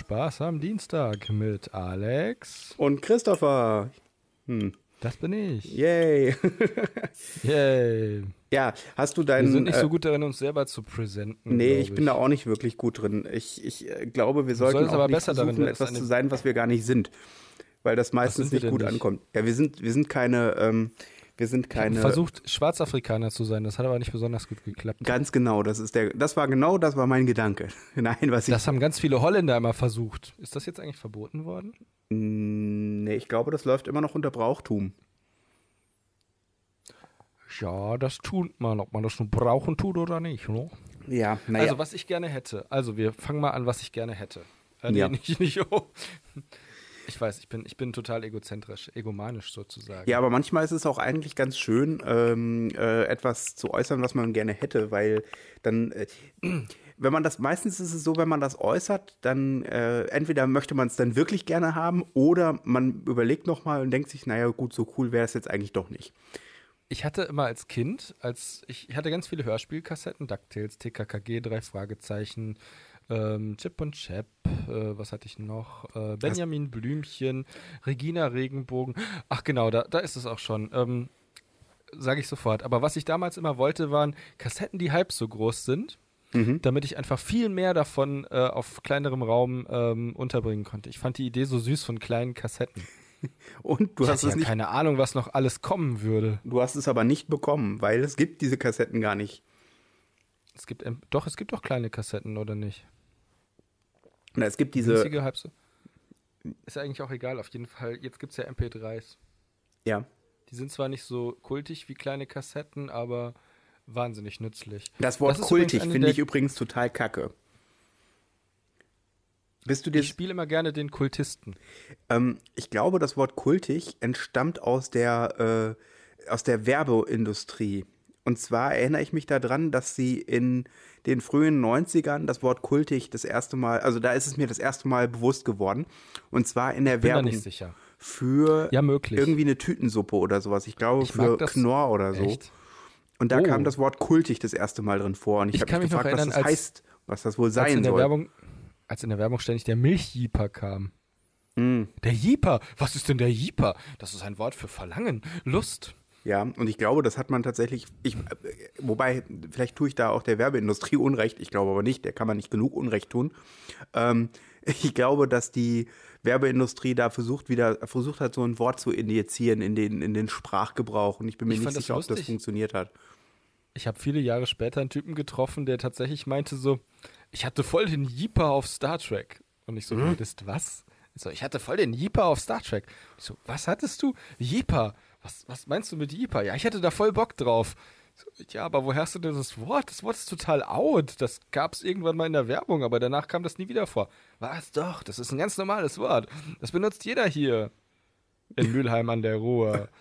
Spaß am Dienstag mit Alex. Und Christopher. Hm. Das bin ich. Yay. Yay. Ja, hast du deinen. Wir sind nicht äh, so gut darin, uns selber zu präsenten. Nee, ich, ich, bin da auch nicht wirklich gut drin. Ich, ich äh, glaube, wir sollten auch aber nicht besser versuchen, darin, etwas zu sein, was wir gar nicht sind. Weil das meistens nicht gut nicht? ankommt. Ja, wir sind, wir sind keine. Ähm, wir sind keine. Ich versucht, Schwarzafrikaner zu sein, das hat aber nicht besonders gut geklappt. Ganz genau, das ist der, das war genau, das war mein Gedanke. Nein, was ich. Das haben ganz viele Holländer immer versucht. Ist das jetzt eigentlich verboten worden? Nee, ich glaube, das läuft immer noch unter Brauchtum. Ja, das tut man, ob man das nun brauchen tut oder nicht, ne? Ja, naja. Also, was ich gerne hätte. Also, wir fangen mal an, was ich gerne hätte. Äh, nee, ja. nicht, nicht, oh. Ich weiß, ich bin, ich bin total egozentrisch, egomanisch sozusagen. Ja, aber manchmal ist es auch eigentlich ganz schön, ähm, äh, etwas zu äußern, was man gerne hätte, weil dann, äh, wenn man das, meistens ist es so, wenn man das äußert, dann äh, entweder möchte man es dann wirklich gerne haben oder man überlegt nochmal und denkt sich, naja, gut, so cool wäre es jetzt eigentlich doch nicht. Ich hatte immer als Kind, als ich, ich hatte ganz viele Hörspielkassetten, DuckTales, TKKG, drei Fragezeichen, ähm, Chip und Chap, äh, was hatte ich noch? Äh, Benjamin das Blümchen, Regina Regenbogen. Ach genau, da, da ist es auch schon. Ähm, Sage ich sofort. Aber was ich damals immer wollte, waren Kassetten, die halb so groß sind. Mhm. damit ich einfach viel mehr davon äh, auf kleinerem Raum ähm, unterbringen konnte. Ich fand die Idee so süß von kleinen Kassetten. Und du ich hast es ja nicht keine Ahnung, was noch alles kommen würde. Du hast es aber nicht bekommen, weil es gibt diese Kassetten gar nicht. Es gibt doch, es gibt doch kleine Kassetten oder nicht? Na, es gibt diese. Winzige, halb so. Ist ja eigentlich auch egal, auf jeden Fall. Jetzt gibt es ja MP3s. Ja. Die sind zwar nicht so kultig wie kleine Kassetten, aber wahnsinnig nützlich. Das Wort das kultig finde ich übrigens total kacke. Bist du dir ich spiele immer gerne den Kultisten. Ähm, ich glaube, das Wort kultig entstammt aus der, äh, aus der Werbeindustrie. Und zwar erinnere ich mich daran, dass sie in den frühen 90ern das Wort kultig das erste Mal, also da ist es mir das erste Mal bewusst geworden. Und zwar in der ich bin Werbung. Da nicht sicher. Für ja, möglich. irgendwie eine Tütensuppe oder sowas. Ich glaube ich für Knorr oder so. Echt? Und da oh. kam das Wort kultig das erste Mal drin vor. Und ich, ich habe mich gefragt, erinnern, was das heißt, was das wohl sein soll. Werbung, als in der Werbung ständig der Milchjeeper kam. Mm. Der Jeeper, was ist denn der Jeeper? Das ist ein Wort für Verlangen, Lust. Ja, und ich glaube, das hat man tatsächlich, ich, wobei, vielleicht tue ich da auch der Werbeindustrie Unrecht, ich glaube aber nicht, der kann man nicht genug Unrecht tun. Ähm, ich glaube, dass die Werbeindustrie da versucht, wieder, versucht hat, so ein Wort zu injizieren in den, in den Sprachgebrauch und ich bin mir ich nicht sicher, ob das funktioniert hat. Ich habe viele Jahre später einen Typen getroffen, der tatsächlich meinte so, ich hatte voll den Jeeper auf Star Trek. Und ich so, hm? du was? Ich so, ich hatte voll den Jeeper auf Star Trek. Ich so, was hattest du? Jeeper was, was meinst du mit Jeeper? Ja, ich hätte da voll Bock drauf. Ja, aber woher hast du denn das Wort? Das Wort ist total out. Das gab es irgendwann mal in der Werbung, aber danach kam das nie wieder vor. Was doch? Das ist ein ganz normales Wort. Das benutzt jeder hier. In Mülheim an der Ruhr.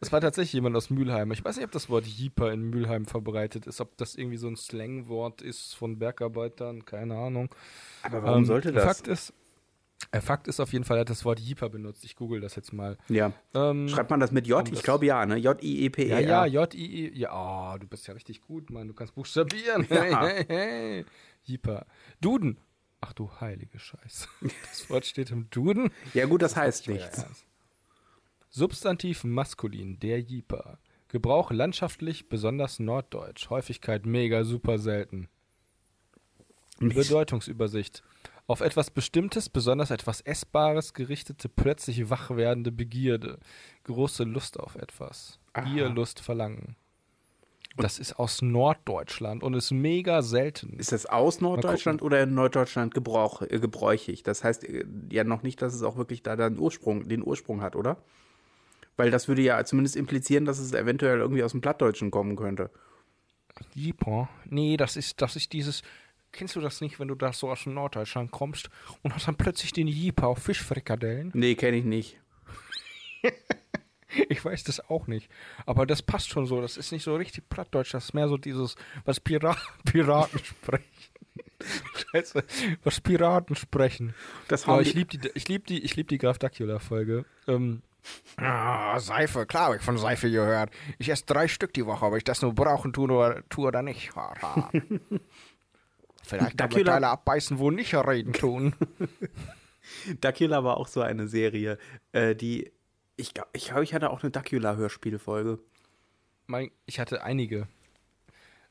Das war tatsächlich jemand aus Mülheim. Ich weiß nicht, ob das Wort Jeeper in Mülheim verbreitet ist, ob das irgendwie so ein Slangwort ist von Bergarbeitern, keine Ahnung. Aber warum ähm, sollte das? Fakt ist, Fakt ist auf jeden Fall, er hat das Wort Jeeper benutzt. Ich google das jetzt mal. Ja. Ähm, Schreibt man das mit J? Ich glaube ja, ne? J-I-E-P-E. Ja, ja, J-I-E. Ja, oh, du bist ja richtig gut, Mann. Du kannst buchstabieren. Hey, hey, hey. Jeeper. Duden. Ach du heilige Scheiße. Das Wort steht im Duden. Ja, gut, das, das heißt nichts. Substantiv maskulin, der Jeeper. Gebrauch landschaftlich, besonders norddeutsch. Häufigkeit mega super selten. Bedeutungsübersicht auf etwas Bestimmtes, besonders etwas Essbares gerichtete, plötzlich wach werdende Begierde, große Lust auf etwas, Gier, Lust, Verlangen. Und das ist aus Norddeutschland und ist mega selten. Ist das aus Norddeutschland oder in Norddeutschland Gebrauch, äh, gebräuchig? Das heißt äh, ja noch nicht, dass es auch wirklich da den Ursprung, den Ursprung hat, oder? Weil das würde ja zumindest implizieren, dass es eventuell irgendwie aus dem Plattdeutschen kommen könnte. Jeeper. Nee, das ist, das ist dieses, Kennst du das nicht, wenn du da so aus dem Norddeutschland kommst und hast dann plötzlich den Jeeper auf Fischfrikadellen? Nee, kenne ich nicht. ich weiß das auch nicht. Aber das passt schon so. Das ist nicht so richtig plattdeutsch. Das ist mehr so dieses, was Pira Piraten sprechen. Scheiße, was Piraten sprechen. Das haben Aber ich liebe die, ich lieb die, ich lieb die Graf Dacula-Folge. Ähm, Ah, Seife, klar habe ich von Seife gehört. Ich esse drei Stück die Woche, ob ich das nur brauchen tue oder, tue oder nicht. Vielleicht kann man Teile abbeißen, wo nicht reden tun. Dracula war auch so eine Serie, äh, die ich glaube, ich, glaub, ich hatte auch eine Dracula-Hörspielfolge. Ich hatte einige.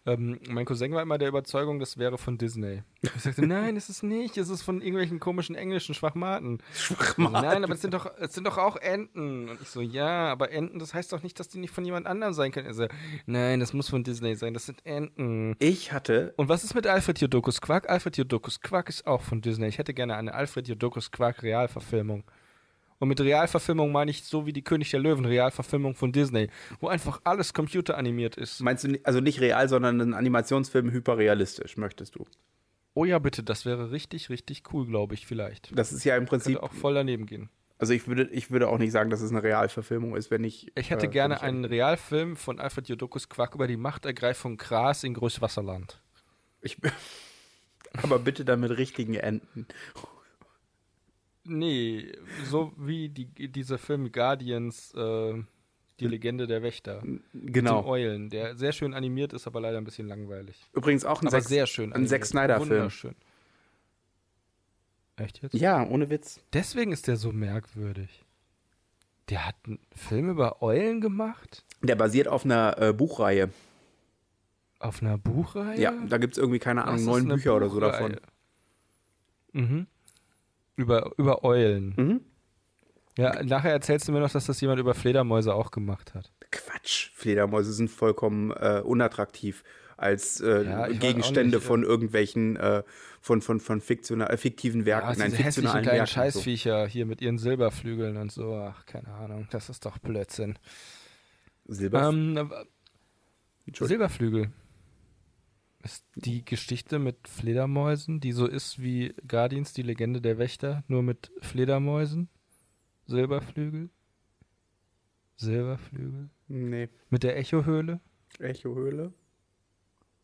Ähm, mein Cousin war immer der Überzeugung, das wäre von Disney. Ich sagte, nein, es ist nicht. Es ist von irgendwelchen komischen englischen Schwachmaten. Schwachmaten. Nein, aber es sind, doch, es sind doch auch Enten. Und ich so, ja, aber Enten, das heißt doch nicht, dass die nicht von jemand anderem sein können. Er so, nein, das muss von Disney sein. Das sind Enten. Ich hatte. Und was ist mit Alfred Jodokus Quack? Alfred Jodokus Quack ist auch von Disney. Ich hätte gerne eine Alfred Jodokus Quack Realverfilmung. Und mit Realverfilmung meine ich so wie die König der Löwen Realverfilmung von Disney, wo einfach alles computeranimiert ist. Meinst du, also nicht real, sondern ein Animationsfilm hyperrealistisch, möchtest du? Oh ja, bitte, das wäre richtig, richtig cool, glaube ich, vielleicht. Das ist ja im Prinzip. Könnte auch voll daneben gehen. Also ich würde, ich würde auch nicht sagen, dass es eine Realverfilmung ist, wenn ich. Ich hätte äh, gerne einen Realfilm von Alfred Jodokus Quack über die Machtergreifung Gras in Großwasserland. Ich, aber bitte dann mit richtigen Enden. Nee, so wie die, dieser Film Guardians, äh, die Legende der Wächter. Genau. Mit den Eulen, der sehr schön animiert ist, aber leider ein bisschen langweilig. Übrigens auch ein, aber Sex, sehr schön ein Zack Snyder-Film. Wunderschön. Echt jetzt? Ja, ohne Witz. Deswegen ist der so merkwürdig. Der hat einen Film über Eulen gemacht? Der basiert auf einer äh, Buchreihe. Auf einer Buchreihe? Ja, da gibt es irgendwie, keine Ahnung, neun Bücher Buchreihe? oder so davon. Mhm. Über, über Eulen. Mhm. Ja, nachher erzählst du mir noch, dass das jemand über Fledermäuse auch gemacht hat. Quatsch, Fledermäuse sind vollkommen äh, unattraktiv als äh, ja, Gegenstände nicht, von irgendwelchen äh, von von von fiktional, äh, fiktiven Werken, ja, nein, diese fiktionalen kleinen Werken Scheißviecher so. hier mit ihren Silberflügeln und so. Ach, keine Ahnung, das ist doch Blödsinn. Silberf ähm, Silberflügel ist die Geschichte mit Fledermäusen, die so ist wie Guardians, die Legende der Wächter, nur mit Fledermäusen? Silberflügel? Silberflügel? Nee. Mit der Echohöhle? Echohöhle?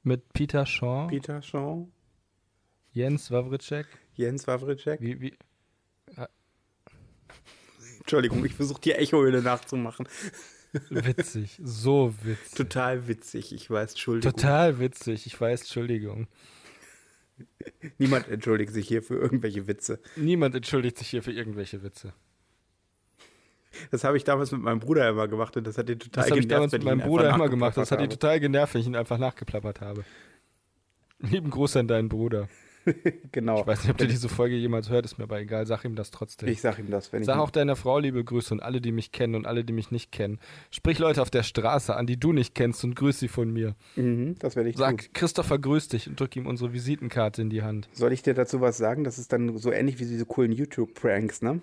Mit Peter Shaw? Peter Shaw? Jens Wawritschek? Jens Wawritschek? Wie, wie? Entschuldigung, ich versuche die Echohöhle nachzumachen. Witzig, so witzig. Total witzig, ich weiß, Entschuldigung. Total witzig, ich weiß, Entschuldigung. Niemand entschuldigt sich hier für irgendwelche Witze. Niemand entschuldigt sich hier für irgendwelche Witze. Das habe ich damals mit meinem Bruder immer gemacht und das hat ihn total genervt. Das habe ich damals mit meinem Bruder immer gemacht. Das hat ihn total genervt, wenn ich ihn einfach nachgeplappert habe. Lieben Gruß an deinen Bruder. genau. Ich weiß nicht, ob der diese Folge jemals hört, ist mir aber egal. Sag ihm das trotzdem. Ich sag ihm das, wenn sag ich. auch deiner Frau liebe Grüße und alle, die mich kennen und alle, die mich nicht kennen. Sprich Leute auf der Straße an, die du nicht kennst und grüß sie von mir. Mhm, das werde ich Sag, tun. Christopher grüß dich und drück ihm unsere Visitenkarte in die Hand. Soll ich dir dazu was sagen? Das ist dann so ähnlich wie diese coolen YouTube-Pranks, ne?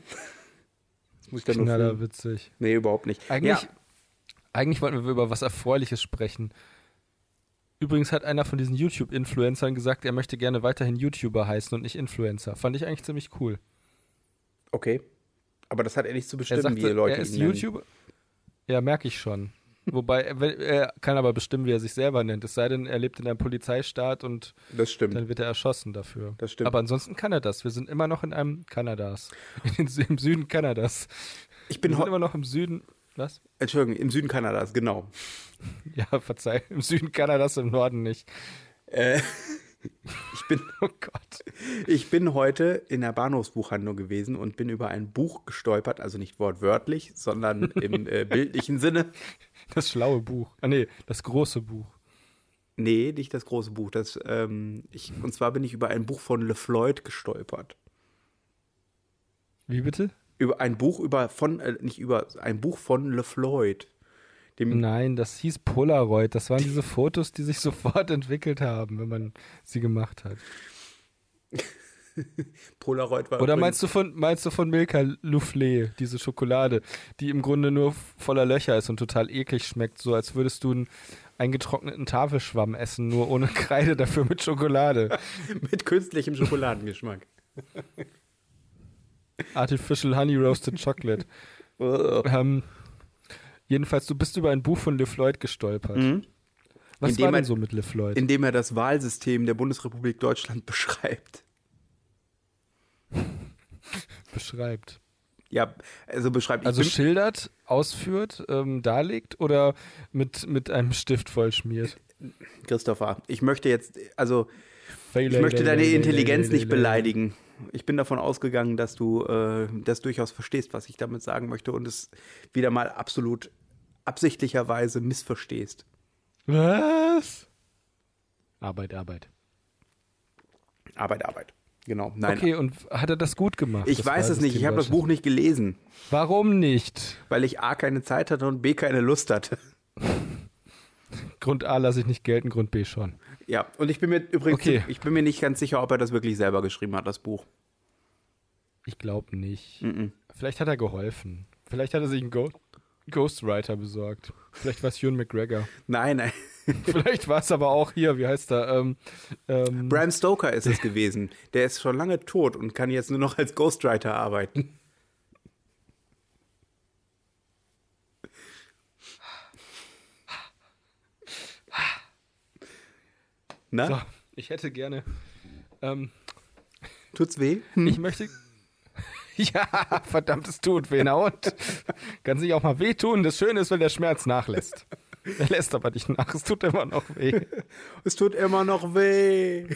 Das muss ich dann Knaller witzig. Nee, überhaupt nicht. Eigentlich, ja. eigentlich wollten wir über was Erfreuliches sprechen. Übrigens hat einer von diesen YouTube-Influencern gesagt, er möchte gerne weiterhin YouTuber heißen und nicht Influencer. Fand ich eigentlich ziemlich cool. Okay. Aber das hat er nicht zu bestimmen, er sagte, wie Leute er ist ihn YouTuber. Ja, merke ich schon. Wobei, er kann aber bestimmen, wie er sich selber nennt. Es sei denn, er lebt in einem Polizeistaat und das stimmt. dann wird er erschossen dafür. Das stimmt. Aber ansonsten kann er das. Wir sind immer noch in einem Kanadas. Im Süden Kanadas. Ich bin Wir sind immer noch im Süden. Was? Entschuldigung, im Süden Kanadas, genau. Ja, verzeih. Im Süden Kanadas, im Norden nicht. Äh, ich bin, oh Gott. Ich bin heute in der Bahnhofsbuchhandlung gewesen und bin über ein Buch gestolpert, also nicht wortwörtlich, sondern im äh, bildlichen Sinne. Das schlaue Buch. Ah, nee, das große Buch. Nee, nicht das große Buch. Das, ähm, ich, und zwar bin ich über ein Buch von LeFloid gestolpert. Wie bitte? Über ein Buch über von, äh, nicht über, ein Buch von LeFloid. Dem Nein, das hieß Polaroid. Das waren diese Fotos, die sich sofort entwickelt haben, wenn man sie gemacht hat. Polaroid war. Oder meinst du von meinst du von Milka Soufflé, diese Schokolade, die im Grunde nur voller Löcher ist und total eklig schmeckt, so als würdest du einen eingetrockneten Tafelschwamm essen, nur ohne Kreide, dafür mit Schokolade. mit künstlichem Schokoladengeschmack. Artificial Honey Roasted Chocolate. ähm, jedenfalls, du bist über ein Buch von LeFloid gestolpert. Mhm. Was indem war denn so mit LeFloid? Indem er das Wahlsystem der Bundesrepublik Deutschland beschreibt. beschreibt. Ja, also beschreibt. Also schildert, ausführt, ähm, darlegt oder mit, mit einem Stift vollschmiert? Christopher, ich möchte jetzt, also Ich möchte deine Intelligenz nicht beleidigen. Ich bin davon ausgegangen, dass du äh, das durchaus verstehst, was ich damit sagen möchte und es wieder mal absolut absichtlicherweise missverstehst. Was? Arbeit, Arbeit. Arbeit, Arbeit. Genau. Nein. Okay, und hat er das gut gemacht? Ich weiß es nicht. Ich habe das Buch nicht gelesen. Warum nicht? Weil ich A keine Zeit hatte und B keine Lust hatte. Grund A lasse ich nicht gelten, Grund B schon. Ja, und ich bin mir übrigens, okay. ich bin mir nicht ganz sicher, ob er das wirklich selber geschrieben hat, das Buch. Ich glaube nicht. Mm -mm. Vielleicht hat er geholfen. Vielleicht hat er sich einen Go Ghostwriter besorgt. Vielleicht war es Ewan McGregor. Nein, nein. Vielleicht war es aber auch hier, wie heißt er? Ähm, ähm, Bram Stoker ist es gewesen. Der ist schon lange tot und kann jetzt nur noch als Ghostwriter arbeiten. Na? So, ich hätte gerne. Ähm, Tut's weh? Hm. Ich möchte. ja, verdammt, es tut weh. Na und? Kann sich auch mal wehtun. Das Schöne ist, wenn der Schmerz nachlässt. Er lässt aber nicht nach. Es tut immer noch weh. Es tut immer noch weh.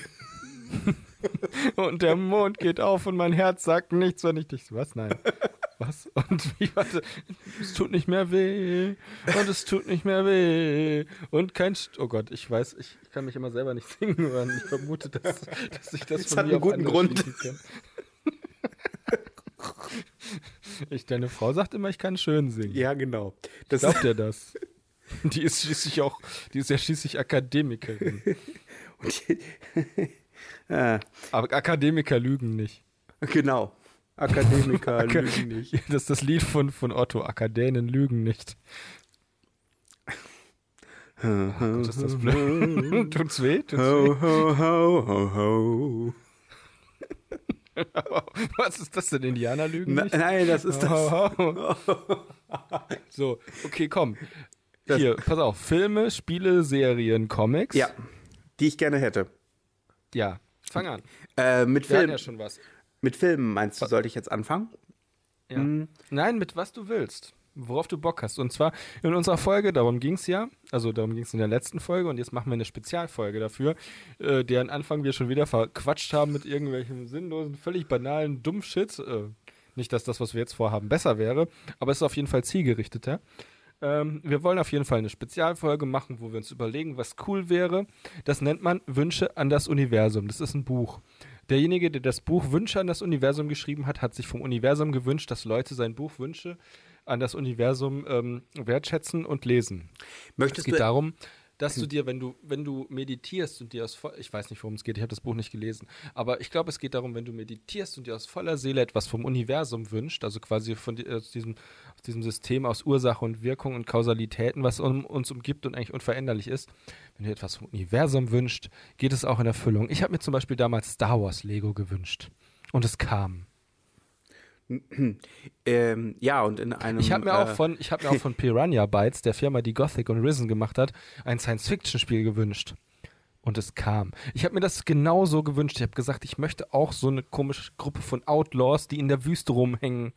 und der Mond geht auf und mein Herz sagt nichts, wenn ich dich. Was? Nein. Was? Und wie, warte, es tut nicht mehr weh. Und es tut nicht mehr weh. Und kein, St oh Gott, ich weiß, ich kann mich immer selber nicht singen hören. Ich vermute, dass, dass ich das, das von hat mir einen guten Grund. Ich, deine Frau sagt immer, ich kann schön singen. Ja, genau. Das Glaubt er das? Die ist schließlich auch, die ist ja schließlich Akademikerin. Die, ah. Aber Akademiker lügen nicht. Genau. Akademiker Ak lügen nicht. Das ist das Lied von, von Otto. Akadänen lügen nicht. Oh Gott, ist das blöd. Tut's weh? Tut's ho, ho, ho, ho, ho. Was ist das denn? Indianer lügen nicht? Nein, das ist das. so, okay, komm. Hier, pass auf. Filme, Spiele, Serien, Comics. Ja, die ich gerne hätte. Ja, fang an. Äh, mit Filmen. ja schon was. Mit Filmen meinst du, sollte ich jetzt anfangen? Ja. Hm. Nein, mit was du willst. Worauf du Bock hast. Und zwar in unserer Folge, darum ging es ja, also darum ging es in der letzten Folge und jetzt machen wir eine Spezialfolge dafür, äh, deren Anfang wir schon wieder verquatscht haben mit irgendwelchen sinnlosen, völlig banalen Dummshit. Äh, nicht, dass das, was wir jetzt vorhaben, besser wäre, aber es ist auf jeden Fall zielgerichteter. Ähm, wir wollen auf jeden Fall eine Spezialfolge machen, wo wir uns überlegen, was cool wäre. Das nennt man Wünsche an das Universum. Das ist ein Buch. Derjenige, der das Buch Wünsche an das Universum geschrieben hat, hat sich vom Universum gewünscht, dass Leute sein Buch Wünsche an das Universum ähm, wertschätzen und lesen. Möchtest es geht darum, dass du dir, wenn du, wenn du meditierst und dir aus ich weiß nicht, worum es geht, ich habe das Buch nicht gelesen, aber ich glaube, es geht darum, wenn du meditierst und dir aus voller Seele etwas vom Universum wünscht, also quasi von aus diesem, aus diesem System aus Ursache und Wirkung und Kausalitäten, was um, uns umgibt und eigentlich unveränderlich ist, wenn du etwas vom Universum wünscht, geht es auch in Erfüllung. Ich habe mir zum Beispiel damals Star Wars Lego gewünscht und es kam. Ähm, ja, und in einem. Ich habe mir, äh, auch hab mir auch von Piranha Bytes, der Firma, die Gothic und Risen gemacht hat, ein Science-Fiction-Spiel gewünscht. Und es kam. Ich habe mir das genauso gewünscht. Ich habe gesagt, ich möchte auch so eine komische Gruppe von Outlaws, die in der Wüste rumhängen.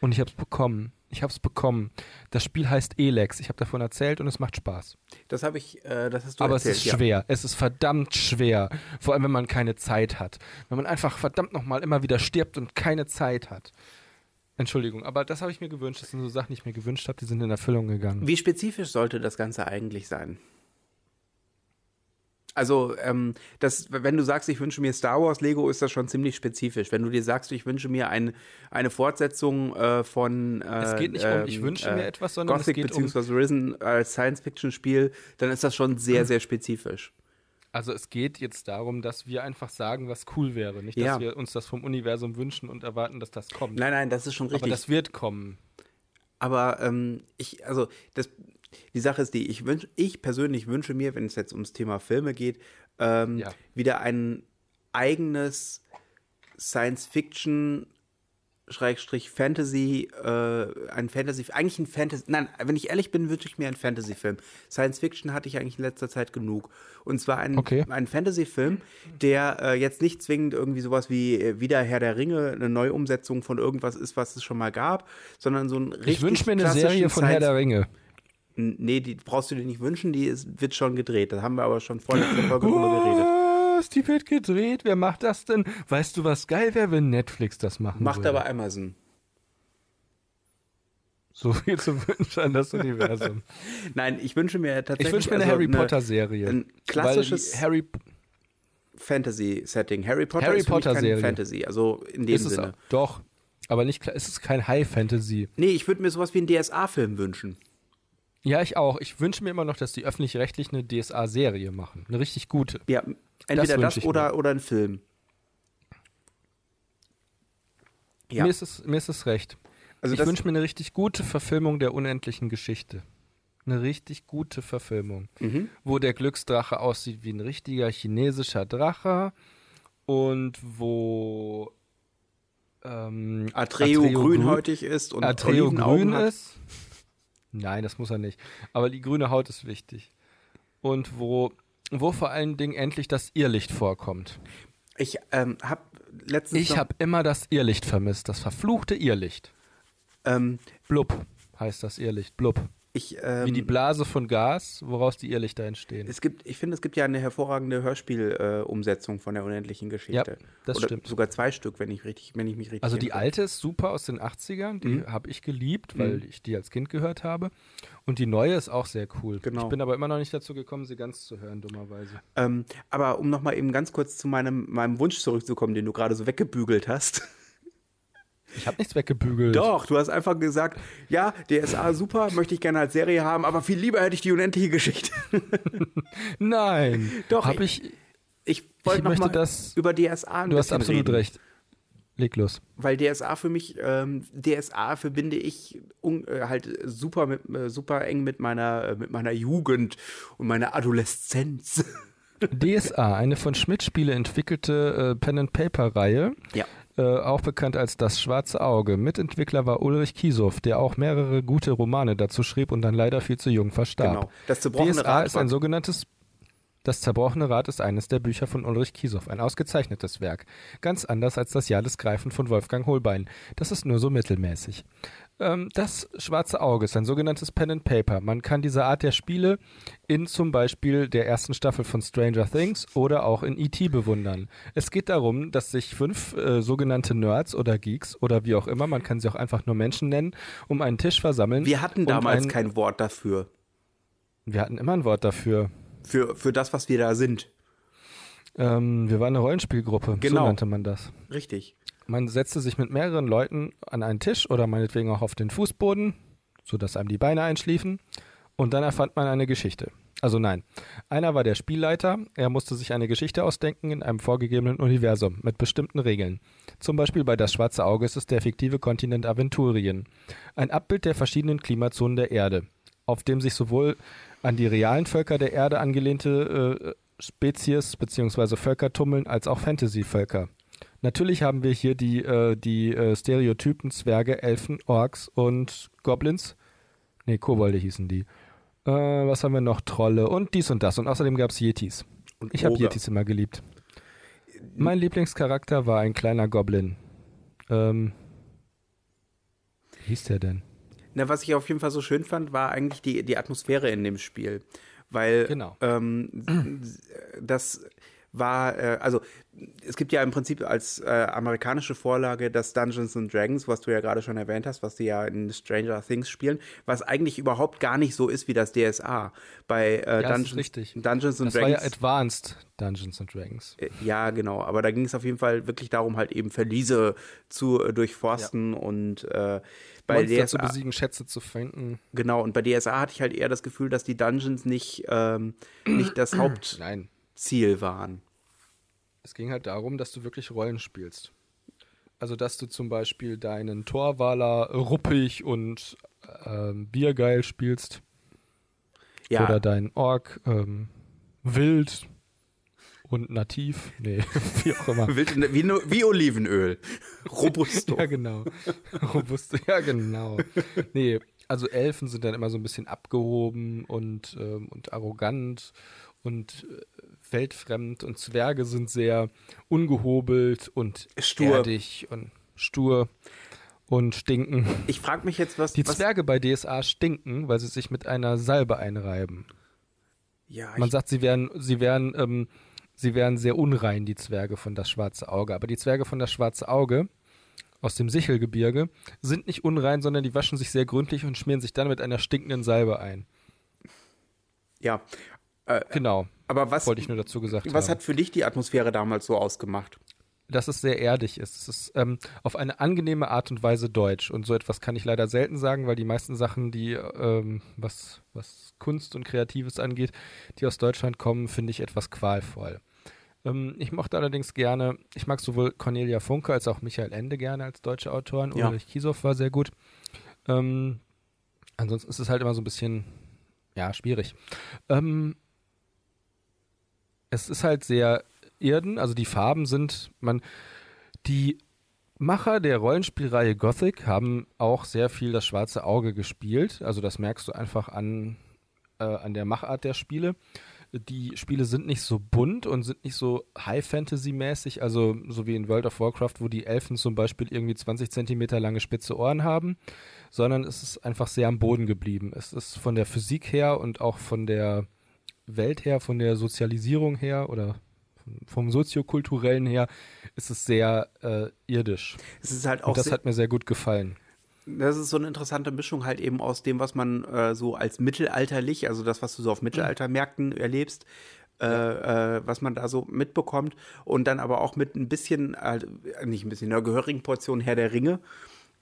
Und ich habe es bekommen. Ich habe es bekommen. Das Spiel heißt Elex. Ich habe davon erzählt und es macht Spaß. Das habe ich, äh, das hast du Aber erzählt, es ist schwer. Ja. Es ist verdammt schwer. Vor allem, wenn man keine Zeit hat. Wenn man einfach verdammt nochmal immer wieder stirbt und keine Zeit hat. Entschuldigung, aber das habe ich mir gewünscht. Das sind so Sachen, die ich mir gewünscht habe, die sind in Erfüllung gegangen. Wie spezifisch sollte das Ganze eigentlich sein? Also, ähm, das, wenn du sagst, ich wünsche mir Star Wars Lego, ist das schon ziemlich spezifisch. Wenn du dir sagst, ich wünsche mir ein, eine Fortsetzung äh, von. Äh, es geht nicht um, ich ähm, wünsche äh, mir etwas, sondern Gothic es geht beziehungsweise um Risen als Science-Fiction-Spiel, dann ist das schon sehr, sehr spezifisch. Also es geht jetzt darum, dass wir einfach sagen, was cool wäre. Nicht, dass ja. wir uns das vom Universum wünschen und erwarten, dass das kommt. Nein, nein, das ist schon richtig. Aber das wird kommen. Aber ähm, ich, also das, die Sache ist die, ich, wünsch, ich persönlich wünsche mir, wenn es jetzt ums Thema Filme geht, ähm, ja. wieder ein eigenes Science-Fiction Schrägstrich Fantasy, äh, ein Fantasy, eigentlich ein Fantasy, nein, wenn ich ehrlich bin, wünsche ich mir einen Fantasy-Film. Science Fiction hatte ich eigentlich in letzter Zeit genug. Und zwar ein, okay. ein Fantasy-Film, der äh, jetzt nicht zwingend irgendwie sowas wie äh, Wieder Herr der Ringe, eine Neuumsetzung von irgendwas ist, was es schon mal gab, sondern so ein richtig Ich wünsche mir eine Serie von Herr der Ringe. Nee, die brauchst du dir nicht wünschen, die ist, wird schon gedreht. Da haben wir aber schon vor der Folge drüber geredet. was, die wird gedreht, wer macht das denn? Weißt du, was geil wäre, wenn Netflix das machen Macht würde? aber Amazon. So viel zu wünschen an das Universum. Nein, ich wünsche mir tatsächlich. Ich wünsche mir eine also Harry Potter Serie. Ein klassisches Harry Fantasy-Setting. Harry Potter Harry ist Potter Serie. Fantasy, also in dem ist es Sinne. auch, doch, aber nicht klar, es ist kein High Fantasy. Nee, ich würde mir sowas wie einen DSA-Film wünschen. Ja, ich auch. Ich wünsche mir immer noch, dass die öffentlich-rechtlich eine DSA-Serie machen. Eine richtig gute. Ja, entweder das, ich oder, oder ein Film. Ja. Mir, ist es, mir ist es recht. Also ich das- wünsche mir eine richtig gute Verfilmung der unendlichen Geschichte. Eine richtig gute Verfilmung. Mhm. Wo der Glücksdrache aussieht wie ein richtiger chinesischer Drache und wo ähm, Atreo, grün- grünhäutig ist und Atreo grün hat. ist. Nein, das muss er nicht. Aber die grüne Haut ist wichtig. Und wo, wo vor allen Dingen endlich das Irrlicht vorkommt. Ich ähm, habe letztens Ich habe immer das Irrlicht vermisst, das verfluchte Irrlicht. ähm, Blub heißt das Irrlicht, Blub. Ich ähm, Wie die Blase von Gas, woraus die Irrlichter entstehen. es gibt, ich finde, es gibt ja eine hervorragende Hörspielumsetzung äh, von der unendlichen Geschichte. Ja, das Oder stimmt. Sogar zwei Stück, wenn ich richtig, wenn ich mich richtig Also die alte ist super aus den 80ern, die Mhm. habe ich geliebt, weil Mhm. ich die als Kind gehört habe. Und die neue ist auch sehr cool. Genau. Ich bin aber immer noch nicht dazu gekommen, sie ganz zu hören, dummerweise. Ähm, aber um nochmal eben ganz kurz zu meinem, meinem Wunsch zurückzukommen, den du gerade so weggebügelt hast. Ich habe nichts weggebügelt. Doch, du hast einfach gesagt, ja, DSA super, möchte ich gerne als Serie haben, aber viel lieber hätte ich die unendliche Geschichte. Nein. Doch, Habe ich. Ich wollte Ich noch möchte mal das- über DSA ein Du hast absolut reden. recht. Leg los. Weil DSA für mich, ähm, DSA verbinde ich un, äh, halt super, mit, äh, super eng mit meiner, äh, mit meiner Jugend und meiner Adoleszenz. DSA, eine von Schmidt-Spiele entwickelte äh, Pen-and-Paper-Reihe, Ja. Äh, auch bekannt als Das Schwarze Auge. Mitentwickler war Ulrich Kiesow, der auch mehrere gute Romane dazu schrieb und dann leider viel zu jung verstarb. Genau. Das zerbrochene DSA Rad ist ein sogenanntes Das zerbrochene Rad ist eines der Bücher von Ulrich Kiesow, ein ausgezeichnetes Werk. Ganz anders als das Jahr des Greifen von Wolfgang Holbein. Das ist nur so mittelmäßig. Ähm, das Schwarze Auge ist ein sogenanntes Pen and Paper. Man kann diese Art der Spiele in zum Beispiel der ersten Staffel von Stranger Things oder auch in E.T. bewundern. Es geht darum, dass sich fünf äh, sogenannte Nerds oder Geeks oder wie auch immer, man kann sie auch einfach nur Menschen nennen, um einen Tisch versammeln. Wir hatten damals ein, kein Wort dafür. Wir hatten immer ein Wort dafür. Für, für das, was wir da sind. Ähm, wir waren eine Rollenspielgruppe, so Genau. nannte man das. Richtig. Man setzte sich mit mehreren Leuten an einen Tisch oder meinetwegen auch auf den Fußboden, sodass einem die Beine einschliefen, und dann erfand man eine Geschichte. Also nein, einer war der Spielleiter, er musste sich eine Geschichte ausdenken in einem vorgegebenen Universum mit bestimmten Regeln. Zum Beispiel bei Das Schwarze Auge ist es der fiktive Kontinent Aventurien. Ein Abbild der verschiedenen Klimazonen der Erde, auf dem sich sowohl an die realen Völker der Erde angelehnte äh, Spezies bzw. Völker tummeln, als auch Fantasy-Völker. Natürlich haben wir hier die, äh, die äh, Stereotypen Zwerge, Elfen, Orks und Goblins. Nee, Kobolde hießen die. Äh, was haben wir noch? Trolle und dies und das. Und außerdem gab es Yetis. Und Ich habe. Yetis immer geliebt. Mein Lieblingscharakter war ein kleiner Goblin. Ähm, wie hieß der denn? Na, was ich auf jeden Fall so schön fand, war eigentlich die, die Atmosphäre in dem Spiel. Weil Genau. ähm, das war, äh, also es gibt ja im Prinzip als äh, amerikanische Vorlage das Dungeons and Dragons, was du ja gerade schon erwähnt hast, was die ja in Stranger Things spielen, was eigentlich überhaupt gar nicht so ist wie das DSA. Bei äh, das ist Dungeons, richtig. Dungeons and Das war ja Dragons. Advanced Dungeons and Dragons. Äh, Ja, genau. Aber da ging es auf jeden Fall wirklich darum, halt eben Verliese zu äh, durchforsten und äh, bei Monster zu DSA, besiegen, Schätze zu finden. genau, und bei DSA hatte ich halt eher das Gefühl, dass die Dungeons nicht, ähm, nicht das Hauptziel Nein, waren. es ging halt darum, dass du wirklich Rollen spielst. Also, dass du zum Beispiel deinen Torwaler ruppig und ähm, biergeil spielst. Ja, Oder deinen Ork ähm, wild und nativ. Nee, wie auch immer. wild- wie, wie Olivenöl. Robusto. Ja, genau. Robuste, ja, genau. Nee, also Elfen sind dann immer so ein bisschen abgehoben und, ähm, und arrogant und äh, weltfremd und Zwerge sind sehr ungehobelt und Stur. erdig und stur und stinken. Ich frage mich jetzt, was. Die was Zwerge bei DSA stinken, weil sie sich mit einer Salbe einreiben. ja, Man sagt, sie wären, sie wären ähm, sie wären sehr unrein, die Zwerge von das schwarze Auge. Aber die Zwerge von das schwarze Auge aus dem Sichelgebirge sind nicht unrein, sondern die waschen sich sehr gründlich und schmieren sich dann mit einer stinkenden Salbe ein. Ja. Äh, genau. Aber was wollte ich nur dazu gesagt Was haben. hat für dich die Atmosphäre damals so ausgemacht? dass es sehr erdig ist. Es ist ähm, auf eine angenehme Art und Weise deutsch. Und so etwas kann ich leider selten sagen, weil die meisten Sachen, die, ähm, was, was Kunst und Kreatives angeht, die aus Deutschland kommen, finde ich etwas qualvoll. Ähm, ich mochte allerdings gerne, ich mag sowohl Cornelia Funke als auch Michael Ende gerne als deutsche Autoren. Ja. Ulrich Kiesow war sehr gut. Ähm, ansonsten ist es halt immer so ein bisschen, ja, schwierig. Ähm, es ist halt sehr Erden, also die Farben sind, man, die Macher der Rollenspielreihe Gothic haben auch sehr viel das schwarze Auge gespielt. Also das merkst du einfach an, äh, an der Machart der Spiele. Die Spiele sind nicht so bunt und sind nicht so High-Fantasy-mäßig, also so wie in World of Warcraft, wo die Elfen zum Beispiel irgendwie 20 Zentimeter lange spitze Ohren haben, sondern es ist einfach sehr am Boden geblieben. Es ist von der Physik her und auch von der Welt her, von der Sozialisierung her oder vom soziokulturellen her ist es sehr äh, irdisch. Es ist halt auch Und das hat mir sehr gut gefallen. das ist so eine interessante Mischung halt eben aus dem, was man äh, so als mittelalterlich, also das, was du so auf Mittelaltermärkten erlebst, äh, äh, was man da so mitbekommt und dann aber auch mit ein bisschen, äh, nicht ein bisschen, einer gehörigen Portion Herr der Ringe,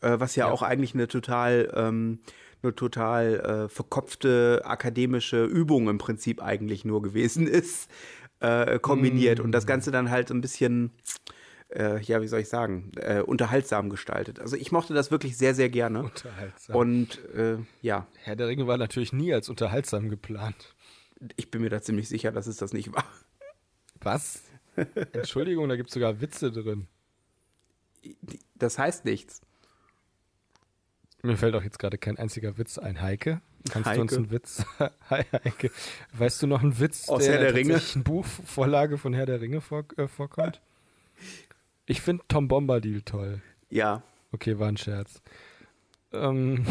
äh, was ja, Ja. auch eigentlich eine total, ähm, eine total äh, verkopfte akademische Übung im Prinzip eigentlich nur gewesen ist, äh, kombiniert und das Ganze dann halt so ein bisschen äh, ja, wie soll ich sagen, äh, unterhaltsam gestaltet. Also ich mochte das wirklich sehr, sehr gerne. Unterhaltsam. Und äh, ja, Herr der Ringe war natürlich nie als unterhaltsam geplant. ich bin mir da ziemlich sicher, dass es das nicht war. Was? Entschuldigung, da gibt es sogar Witze drin. Das heißt nichts. Mir fällt auch jetzt gerade kein einziger Witz ein. Heike, kannst du uns Heike. einen Witz? Hi, Heike. Weißt du noch einen Witz, Aus der Herr der Ringe? tatsächlich in Buchvorlage von Herr der Ringe vor, äh, vorkommt? Ich finde Tom Bombadil toll. Ja. Okay, war ein Scherz. Ähm,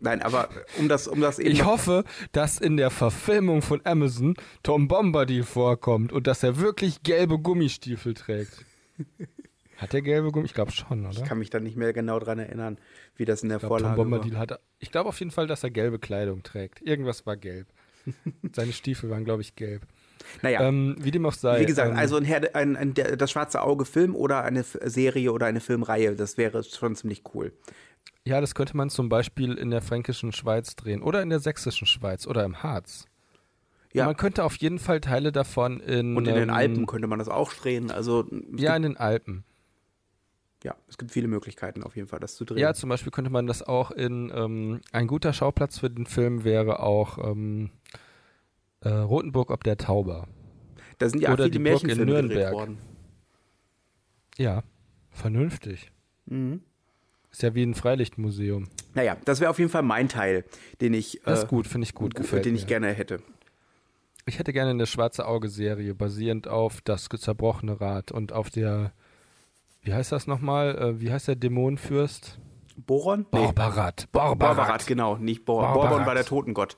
Nein, aber um das, um das eben. ich hoffe, dass in der Verfilmung von Amazon Tom Bombadil vorkommt und dass er wirklich gelbe Gummistiefel trägt. Hat er gelbe Gummi? Ich glaube schon, oder? ich kann mich da nicht mehr genau dran erinnern, wie das in der Ich glaube, Tom Vorlage war. Bombadil hat. Ich glaube auf jeden Fall, dass er gelbe Kleidung trägt. Irgendwas war gelb. Seine Stiefel waren, glaube ich, gelb. Naja, Ähm, wie dem auch sei. wie gesagt, ähm, also ein, Herr, ein, ein der, das schwarze Auge Film oder eine Serie oder eine Filmreihe, das wäre schon ziemlich cool. Ja, das könnte man zum Beispiel in der fränkischen Schweiz drehen oder in der sächsischen Schweiz oder im Harz. Ja. Man könnte auf jeden Fall Teile davon in. Und in den ähm, Alpen könnte man das auch drehen. Also Ja, in den Alpen. Ja, es gibt viele Möglichkeiten auf jeden Fall, das zu drehen. Ja, zum Beispiel könnte man das auch in. Ähm, ein guter Schauplatz für den Film wäre auch ähm, äh, Rotenburg ob der Tauber. da sind ja oder viele in Märchenfilme gedreht Nürnberg. worden. Ja, vernünftig. Mhm. Ist ja wie ein Freilichtmuseum. Naja, das wäre auf jeden Fall mein Teil, den ich, Das äh, ist gut, finde ich gut, gefällt den mir. ich gerne hätte. Ich hätte gerne eine schwarze Auge-Serie, basierend auf das zerbrochene Rad und auf der, wie heißt das nochmal? Äh, wie heißt der Dämonenfürst? Boron? Barbarat. Barbarat, Barbarat. genau, nicht Boron. Barbarat. Boron war der Totengott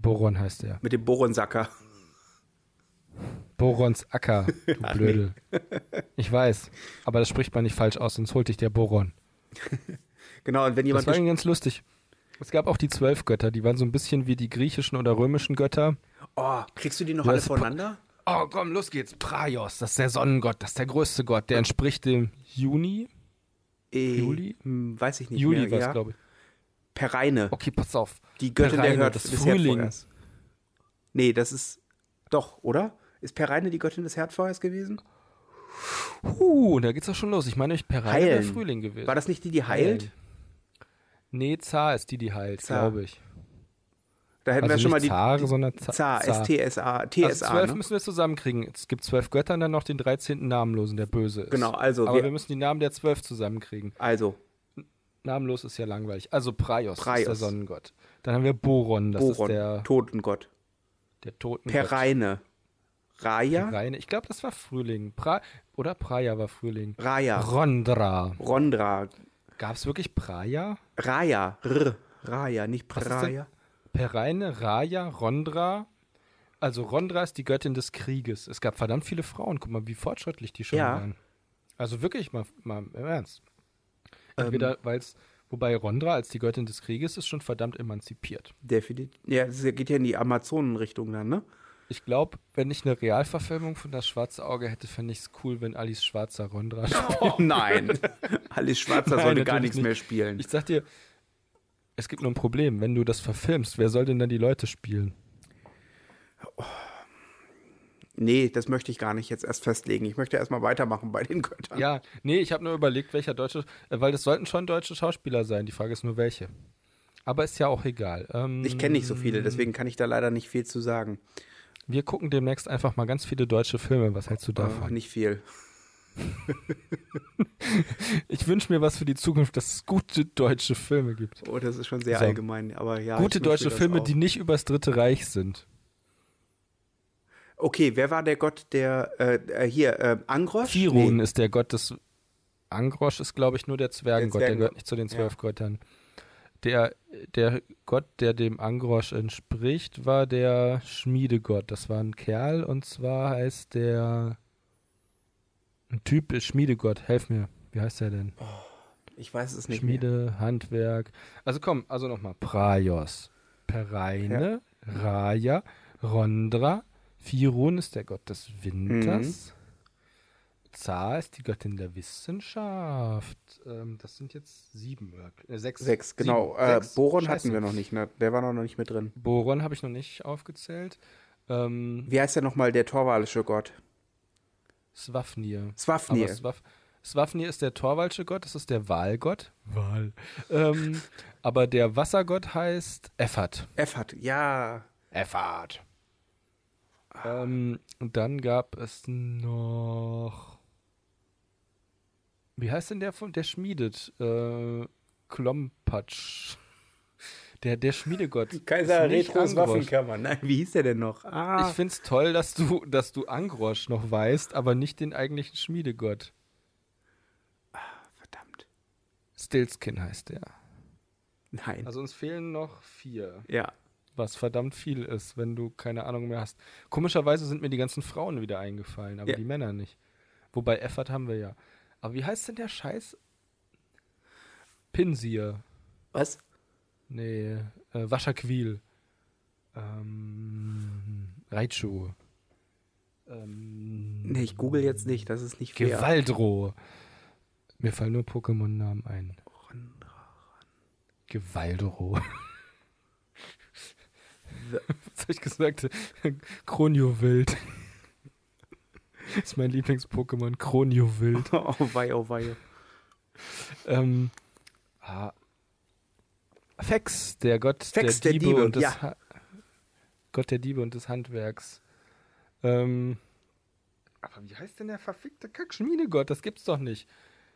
Boron heißt der. mit dem Boronsacker. Borons Acker, du Ach, Blödel. Ich weiß, aber das spricht man nicht falsch aus, sonst holt dich der Boron. Genau, und wenn Das jemand war ganz lustig. Es gab auch die zwölf Götter, die waren so ein bisschen wie die griechischen oder römischen Götter. Oh, kriegst du die noch Ja, alle das- voneinander? Oh, komm, los geht's. Praios, das ist der Sonnengott, das ist der größte Gott. Der entspricht dem Juni. Äh, Juli? hm, Weiß ich nicht Juli mehr. war es, ja. glaube ich. Pereine, Okay, pass auf. die Göttin Pereine, der Herd das des Frühling. Herdfeuers. Nee, das ist doch, oder? Ist Pereine die Göttin des Herdfeuers gewesen? Uh, da geht's auch schon los. Ich meine, ich Pereine wäre Heilen. Frühling gewesen. War das nicht die, die heilt? Nee, Zar ist die, die heilt, glaube ich. Da hätten Also wir schon mal die, Zar, die sondern Za- Zar, Zar. S-T-S-A, Also T-S-A, zwölf ne? müssen wir zusammenkriegen. Es gibt zwölf Götter und dann noch den 13. Namenlosen, der böse ist. Genau, also Aber wir- wir müssen die Namen der zwölf zusammenkriegen. Also, Namenlos ist ja langweilig. Also Praios, ist der Praios. Sonnengott. Dann haben wir Boron, das Boron, ist der, Totengott. der Totengott. Pereine. Raya? Pereine. Ich glaube, das war Frühling. Pra oder Praia war Frühling. Raya. Rondra. Rondra. Gab es wirklich Praia? Raya. R. Raya, nicht Praya. Pereine, Raja, Rondra, Also Rondra ist die Göttin des Krieges. Es gab verdammt viele Frauen. Guck mal, wie fortschrittlich die schon Ja. waren. Also wirklich mal, mal im Ernst. Entweder, weil es, wobei Rondra als die Göttin des Krieges ist schon verdammt emanzipiert. Definitiv. Ja, es geht ja in die Amazonen-Richtung dann, ne? Ich glaube, wenn ich eine Realverfilmung von Das Schwarze Auge hätte, fände ich es cool, wenn Alice Schwarzer Rondra spielt. Oh nein. Alice Schwarzer Nein, sollte gar nichts nicht. mehr spielen. Ich sag dir, es gibt nur ein Problem. Wenn du das verfilmst, wer soll denn dann die Leute spielen? nee, das möchte ich gar nicht jetzt erst festlegen. Ich möchte erstmal weitermachen bei den Göttern. Ja, nee, ich habe nur überlegt, welcher deutsche, äh, weil das sollten schon deutsche Schauspieler sein. Die Frage ist nur, welche. Aber ist ja auch egal. Ähm, Ich kenne nicht so viele, deswegen kann ich da leider nicht viel zu sagen. Wir gucken demnächst einfach mal ganz viele deutsche Filme. Was hältst du Oh, davon? nicht viel. Ich wünsche mir was für die Zukunft, dass es gute deutsche Filme gibt. Oh, das ist schon sehr So. allgemein. Aber ja, gute deutsche Filme, auch. die nicht übers Dritte Reich sind. Okay, wer war der Gott, der äh, äh, hier äh, Angrosch? Chiron Nee. ist der Gott des. Angrosch ist, glaube ich, nur der Zwergengott. Der, Zwergengott. gehört nicht zu den zwölf Göttern. Der, der Gott, der dem Angrosch entspricht, war der Schmiedegott. Das war ein Kerl und zwar heißt der. Ein Typ ist Schmiedegott. Helf mir. Wie heißt der denn? Ich weiß es nicht. Mehr. Schmiede, Handwerk. Also komm, also nochmal. Praios, Pereine, Raya, Rondra, Firun ist der Gott des Winters. Zar ist die Göttin der Wissenschaft. Ähm, das sind jetzt sieben äh, sechs. Sechs, genau. Sieben, Äh, sechs. Boron Scheiße. hatten wir noch nicht, ne? Der war noch nicht mit drin. Boron habe ich noch nicht aufgezählt. Ähm, Wie heißt der nochmal, der torwalische Gott? Swafnir. Swafnir. Swaf Swafnir ist der Torwaldsche Gott, das ist der Walgott. Wal. Ähm, aber der Wassergott heißt Effat. F hat, ja. Effat. Ähm, und dann gab es noch. Wie heißt denn der von der schmiedet? Äh, Klompatsch. Der, der Schmiedegott. Kaiser Retros. Waffenkammer. Nein, wie hieß der denn noch? Ah, Ich find's toll, dass du, dass du Angrosch noch weißt, aber nicht den eigentlichen Schmiedegott. verdammt. Stilskin heißt der. Nein. Also uns fehlen noch vier. ja. Was verdammt viel ist, wenn du keine Ahnung mehr hast. Komischerweise sind mir die ganzen Frauen wieder eingefallen, aber Ja. die Männer nicht. Wobei Effert haben wir ja. Aber wie heißt denn der Scheiß? Pinsir. Was? Nee, äh, Waschaquil. Ähm, Raichu. Ähm, Nee, ich google jetzt nicht, das ist nicht fair. Gewaldro. Mir fallen nur Pokémon-Namen ein. Gewaldro. Was hab ich gesagt? Kronio-Wild. ist mein Lieblings-Pokémon. Kronio-Wild. Oh wei, oh wei. ähm, ah, Fex, der Gott Fex, der der Diebe, Diebe, und des ja. ha Gott der Diebe und des Handwerks. Ähm, aber wie heißt denn der verfickte Kack-Schmiedegott? Das gibt's doch nicht.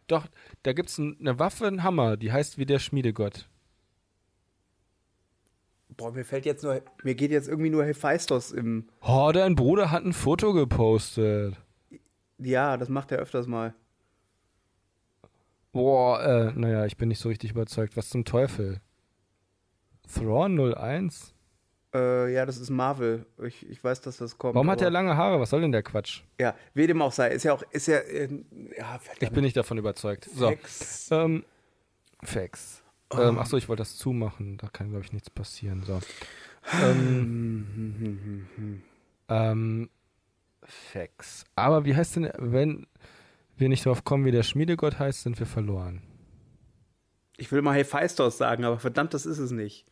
Doch, da gibt's ein, eine Waffe, einen Hammer, die heißt wie der Schmiedegott. Boah, mir fällt jetzt nur, mir geht jetzt irgendwie nur Hephaistos im, Oh, dein Bruder hat ein Foto gepostet. ja, das macht er öfters mal. Boah, äh, naja, ich bin nicht so richtig überzeugt. Was zum Teufel? Thrawn 01? Äh, ja, das ist Marvel. Ich, ich weiß, dass das kommt. Warum hat der lange Haare? Was soll denn der Quatsch? Ja, wie dem auch sei, ist ja auch, ist ja, äh, ja. Ich bin nicht davon überzeugt. So. Sex. Ähm, Fax. Ähm, achso, ich wollte das zumachen. Da kann, glaube ich, nichts passieren. So. Ähm, ähm, Fax. Aber wie heißt denn, wenn wir nicht drauf kommen, wie der Schmiedegott heißt, sind wir verloren. Ich will mal Hephaistos sagen, aber verdammt, das ist es nicht.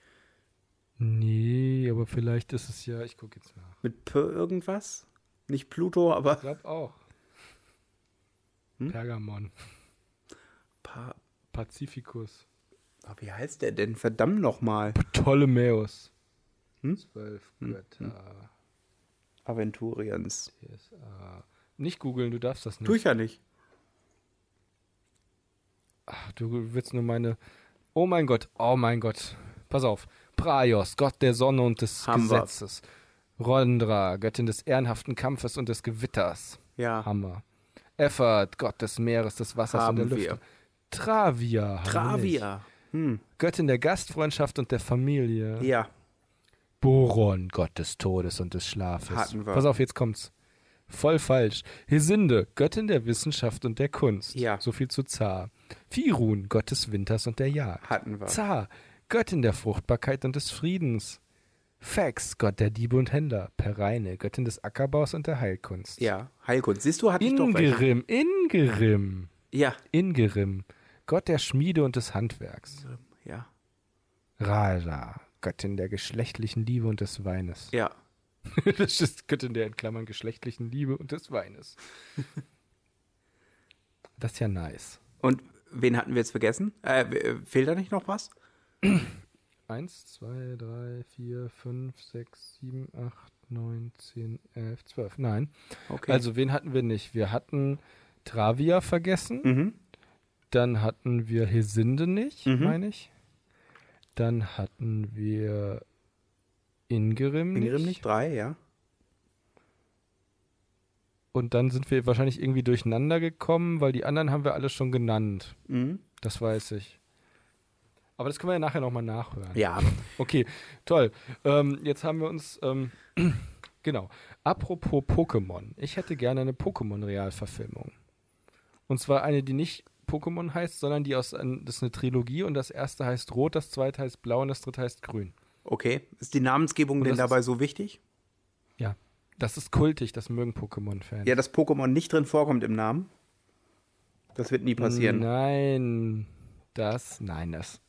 Nee, aber vielleicht ist es ja, ich gucke jetzt nach. Mit P irgendwas? Nicht Pluto, aber Ich glaube auch. Hm? Pergamon. Pa Pacificus. aber wie heißt der denn? Verdammt nochmal. Ptolemäus. Hm? Zwölf Götter. Aventuriens. TSA. Nicht googeln, du darfst das nicht. Tu ich ja nicht. Ach, du willst nur meine. Oh mein Gott, oh mein Gott. Pass auf. Praios, Gott der Sonne und des wir. Gesetzes. Rondra, Göttin des ehrenhaften Kampfes und des Gewitters. Ja. Hammer. Effert, Gott des Meeres, des Wassers Haben und der. Lüfte. Travia. wir nicht. Travia. Hm. Göttin der Gastfreundschaft und der Familie. Ja. Boron, Gott des Todes und des Schlafes. Hatten wir. Pass auf, jetzt kommt's. Voll falsch. Hesinde, Göttin der Wissenschaft und der Kunst. Ja. So viel zu Zar. Firun, Gott des Winters und der Jagd. Hatten wir. Zar, Göttin der Fruchtbarkeit und des Friedens. Fex, Gott der Diebe und Händler. Pereine, Göttin des Ackerbaus und der Heilkunst. Ja, Heilkunst. Siehst du, hatte ich doch. Ingerim, Ingerim, Ja. Ingerim, Gott der Schmiede und des Handwerks. Ja. Raja, Göttin der geschlechtlichen Liebe und des Weines. Ja. das ist Göttin der in Klammern geschlechtlichen Liebe und des Weines. das ist ja nice. Und wen hatten wir jetzt vergessen? Äh, fehlt da nicht noch was? Eins, zwei, drei, vier, fünf, sechs, sieben, acht, neun, zehn, elf, zwölf. Nein. Okay. Also wen hatten wir nicht? Wir hatten Travia vergessen. Mhm. Dann hatten wir Hesinde nicht, Mhm. meine ich. Dann hatten wir Ingerim nicht. Ingrim nicht? Drei, ja. Und dann sind wir wahrscheinlich irgendwie durcheinander gekommen, weil die anderen haben wir alle schon genannt. Mhm. Das weiß ich. Aber das können wir ja nachher nochmal nachhören. Ja. Okay, toll. Ähm, jetzt haben wir uns, ähm, genau. Apropos Pokémon. Ich hätte gerne eine Pokémon-Realverfilmung. Und zwar eine, die nicht Pokémon heißt, sondern die aus, das ist eine Trilogie und das erste heißt Rot, das zweite heißt Blau und das dritte heißt Grün. Okay. Ist die Namensgebung denn dabei so wichtig? Ja. Das ist kultig, das mögen Pokémon-Fans. Ja, dass Pokémon nicht drin vorkommt im Namen? Das wird nie passieren. Nein, das, nein, das.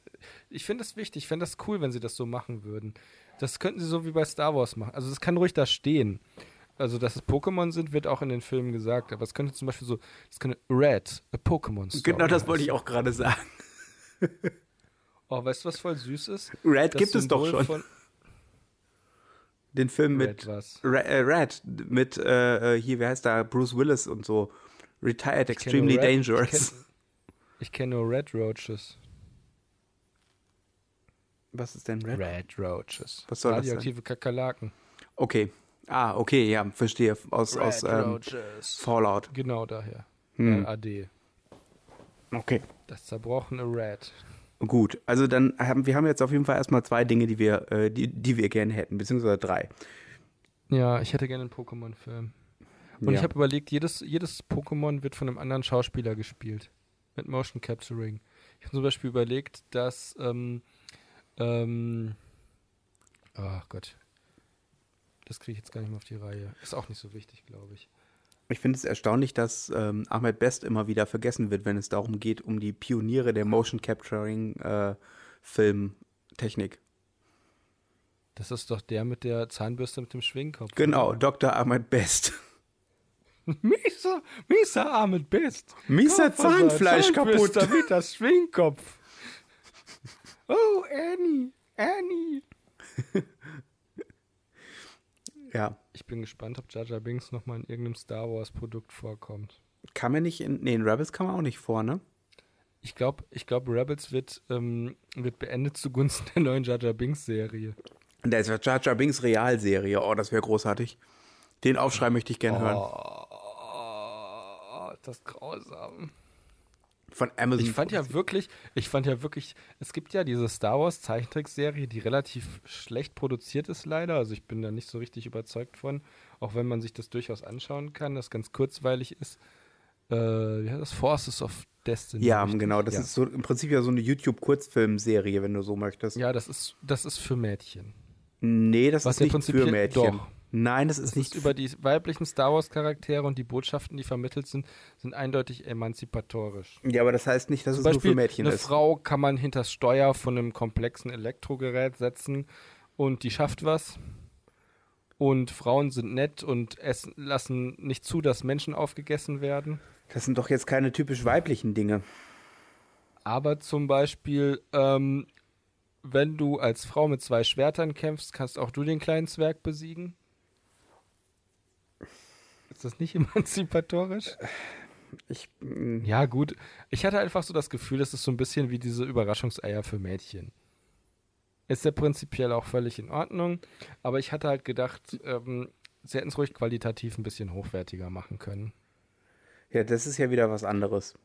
Ich finde das wichtig, ich fände das cool, wenn sie das so machen würden. Das könnten sie so wie bei Star Wars machen. Also das kann ruhig da stehen. Also, dass es Pokémon sind, wird auch in den Filmen gesagt. Aber es könnte zum Beispiel so, es könnte Red, a Pokémon Story Genau das wollte ich auch gerade sagen. Oh, weißt du, was voll süß ist? Red Das gibt es doch Symbol schon. Den Film Red mit was? Red, äh, Red mit äh, äh, hier, wie heißt da, Bruce Willis und so. Retired Ich Extremely Red- Dangerous. Ich kenne kenn nur Red Roaches. Was ist denn Red? Red Roaches. Was soll das sein? Radioaktive Kakerlaken. Okay. Ah, okay, ja, verstehe. Aus, aus ähm, Roaches. Fallout. Genau daher. Hm. AD. Okay. Das zerbrochene Red. Gut, also dann haben wir haben jetzt auf jeden Fall erstmal zwei Dinge, die wir, äh, die, die wir gerne hätten, beziehungsweise drei. Ja, ich hätte gerne einen Pokémon-Film. Und Ja. ich habe überlegt, jedes, jedes Pokémon wird von einem anderen Schauspieler gespielt. Mit Motion Capturing. Ich habe zum Beispiel überlegt, dass, ähm, ähm, oh Gott. Das kriege ich jetzt gar nicht mehr auf die Reihe. Ist auch nicht so wichtig, glaube ich. Ich finde es erstaunlich, dass ähm, Ahmed Best immer wieder vergessen wird, wenn es darum geht, um die Pioniere der Motion Capturing äh, Filmtechnik. Das ist doch der mit der Zahnbürste mit dem Schwingkopf. Genau, oder? Dr. Ahmed Best. Mieser, mieser Ahmed Best. Unser Zahnfleisch kaputt. Zahnbürster mit das Schwingkopf. Oh, Annie, Annie. Ja. Ich bin gespannt, ob Jar Jar Binks nochmal in irgendeinem Star Wars Produkt vorkommt. Kann man nicht in. Nee, in Rebels kann man auch nicht vor, ne? Ich glaube, ich glaub, Rebels wird, ähm, wird beendet zugunsten der neuen Jar Jar Binks Serie. Und da ist ja Jar Jar Binks Realserie. Oh, das wäre großartig. Den Aufschrei möchte ich gerne hören. Oh, das ist grausam. Von Amazon. Ich fand ja wirklich, ich fand ja wirklich, es gibt ja diese Star Wars Zeichentrickserie, die relativ schlecht produziert ist leider. Also ich bin da nicht so richtig überzeugt von, auch wenn man sich das durchaus anschauen kann, das ganz kurzweilig ist. Äh, wie heißt das? Forces of Destiny. Ja, richtig? genau. Das ja. ist so im Prinzip ja so eine YouTube-Kurzfilmserie, wenn du so möchtest. Ja, das ist, das ist für Mädchen. Nee, das Was ist nicht für Mädchen. doch. Nein, das ist Das nicht ist über die weiblichen Star Wars Charaktere und die Botschaften, die vermittelt sind, sind eindeutig emanzipatorisch. Ja, aber das heißt nicht, dass Zum es nur Beispiel für Mädchen eine ist. Frau kann man hinters Steuer von einem komplexen Elektrogerät setzen und die schafft was. Und Frauen sind nett und essen, lassen nicht zu, dass Menschen aufgegessen werden. Das sind doch jetzt keine typisch weiblichen Dinge. Aber zum Beispiel, ähm, wenn du als Frau mit zwei Schwertern kämpfst, kannst auch du den kleinen Zwerg besiegen. Ist das nicht emanzipatorisch? Ich, mm, Ja, gut. Ich hatte einfach so das Gefühl, das ist so ein bisschen wie diese Überraschungseier für Mädchen. Ist ja prinzipiell auch völlig in Ordnung, aber ich hatte halt gedacht, ähm, sie hätten es ruhig qualitativ ein bisschen hochwertiger machen können. ja, das ist ja wieder was anderes.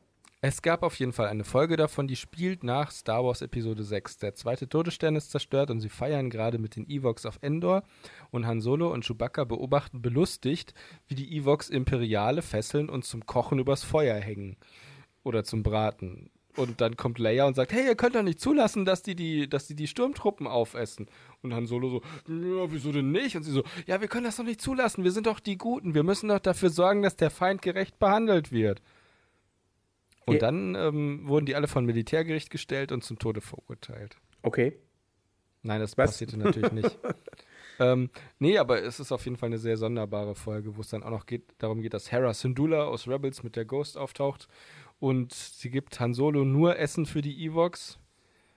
Es gab auf jeden Fall eine Folge davon, die spielt nach Star Wars Episode 6. Der zweite Todesstern ist zerstört und sie feiern gerade mit den Evox auf Endor und Han Solo und Chewbacca beobachten belustigt, wie die Evox Imperiale fesseln und zum Kochen übers Feuer hängen. Oder zum Braten. Und dann kommt Leia und sagt, hey, ihr könnt doch nicht zulassen, dass die die, dass die, die Sturmtruppen aufessen. Und Han Solo so, ja, wieso denn nicht? Und sie so, ja, wir können das doch nicht zulassen, wir sind doch die Guten, wir müssen doch dafür sorgen, dass der Feind gerecht behandelt wird. Und Ja. dann ähm, wurden die alle von Militärgericht gestellt und zum Tode verurteilt. Okay. Nein, das Was? passierte natürlich nicht. ähm, nee, aber es ist auf jeden Fall eine sehr sonderbare Folge, wo es dann auch noch geht, darum geht, dass Hera Syndulla aus Rebels mit der Ghost auftaucht und sie gibt Han Solo nur Essen für die Evox.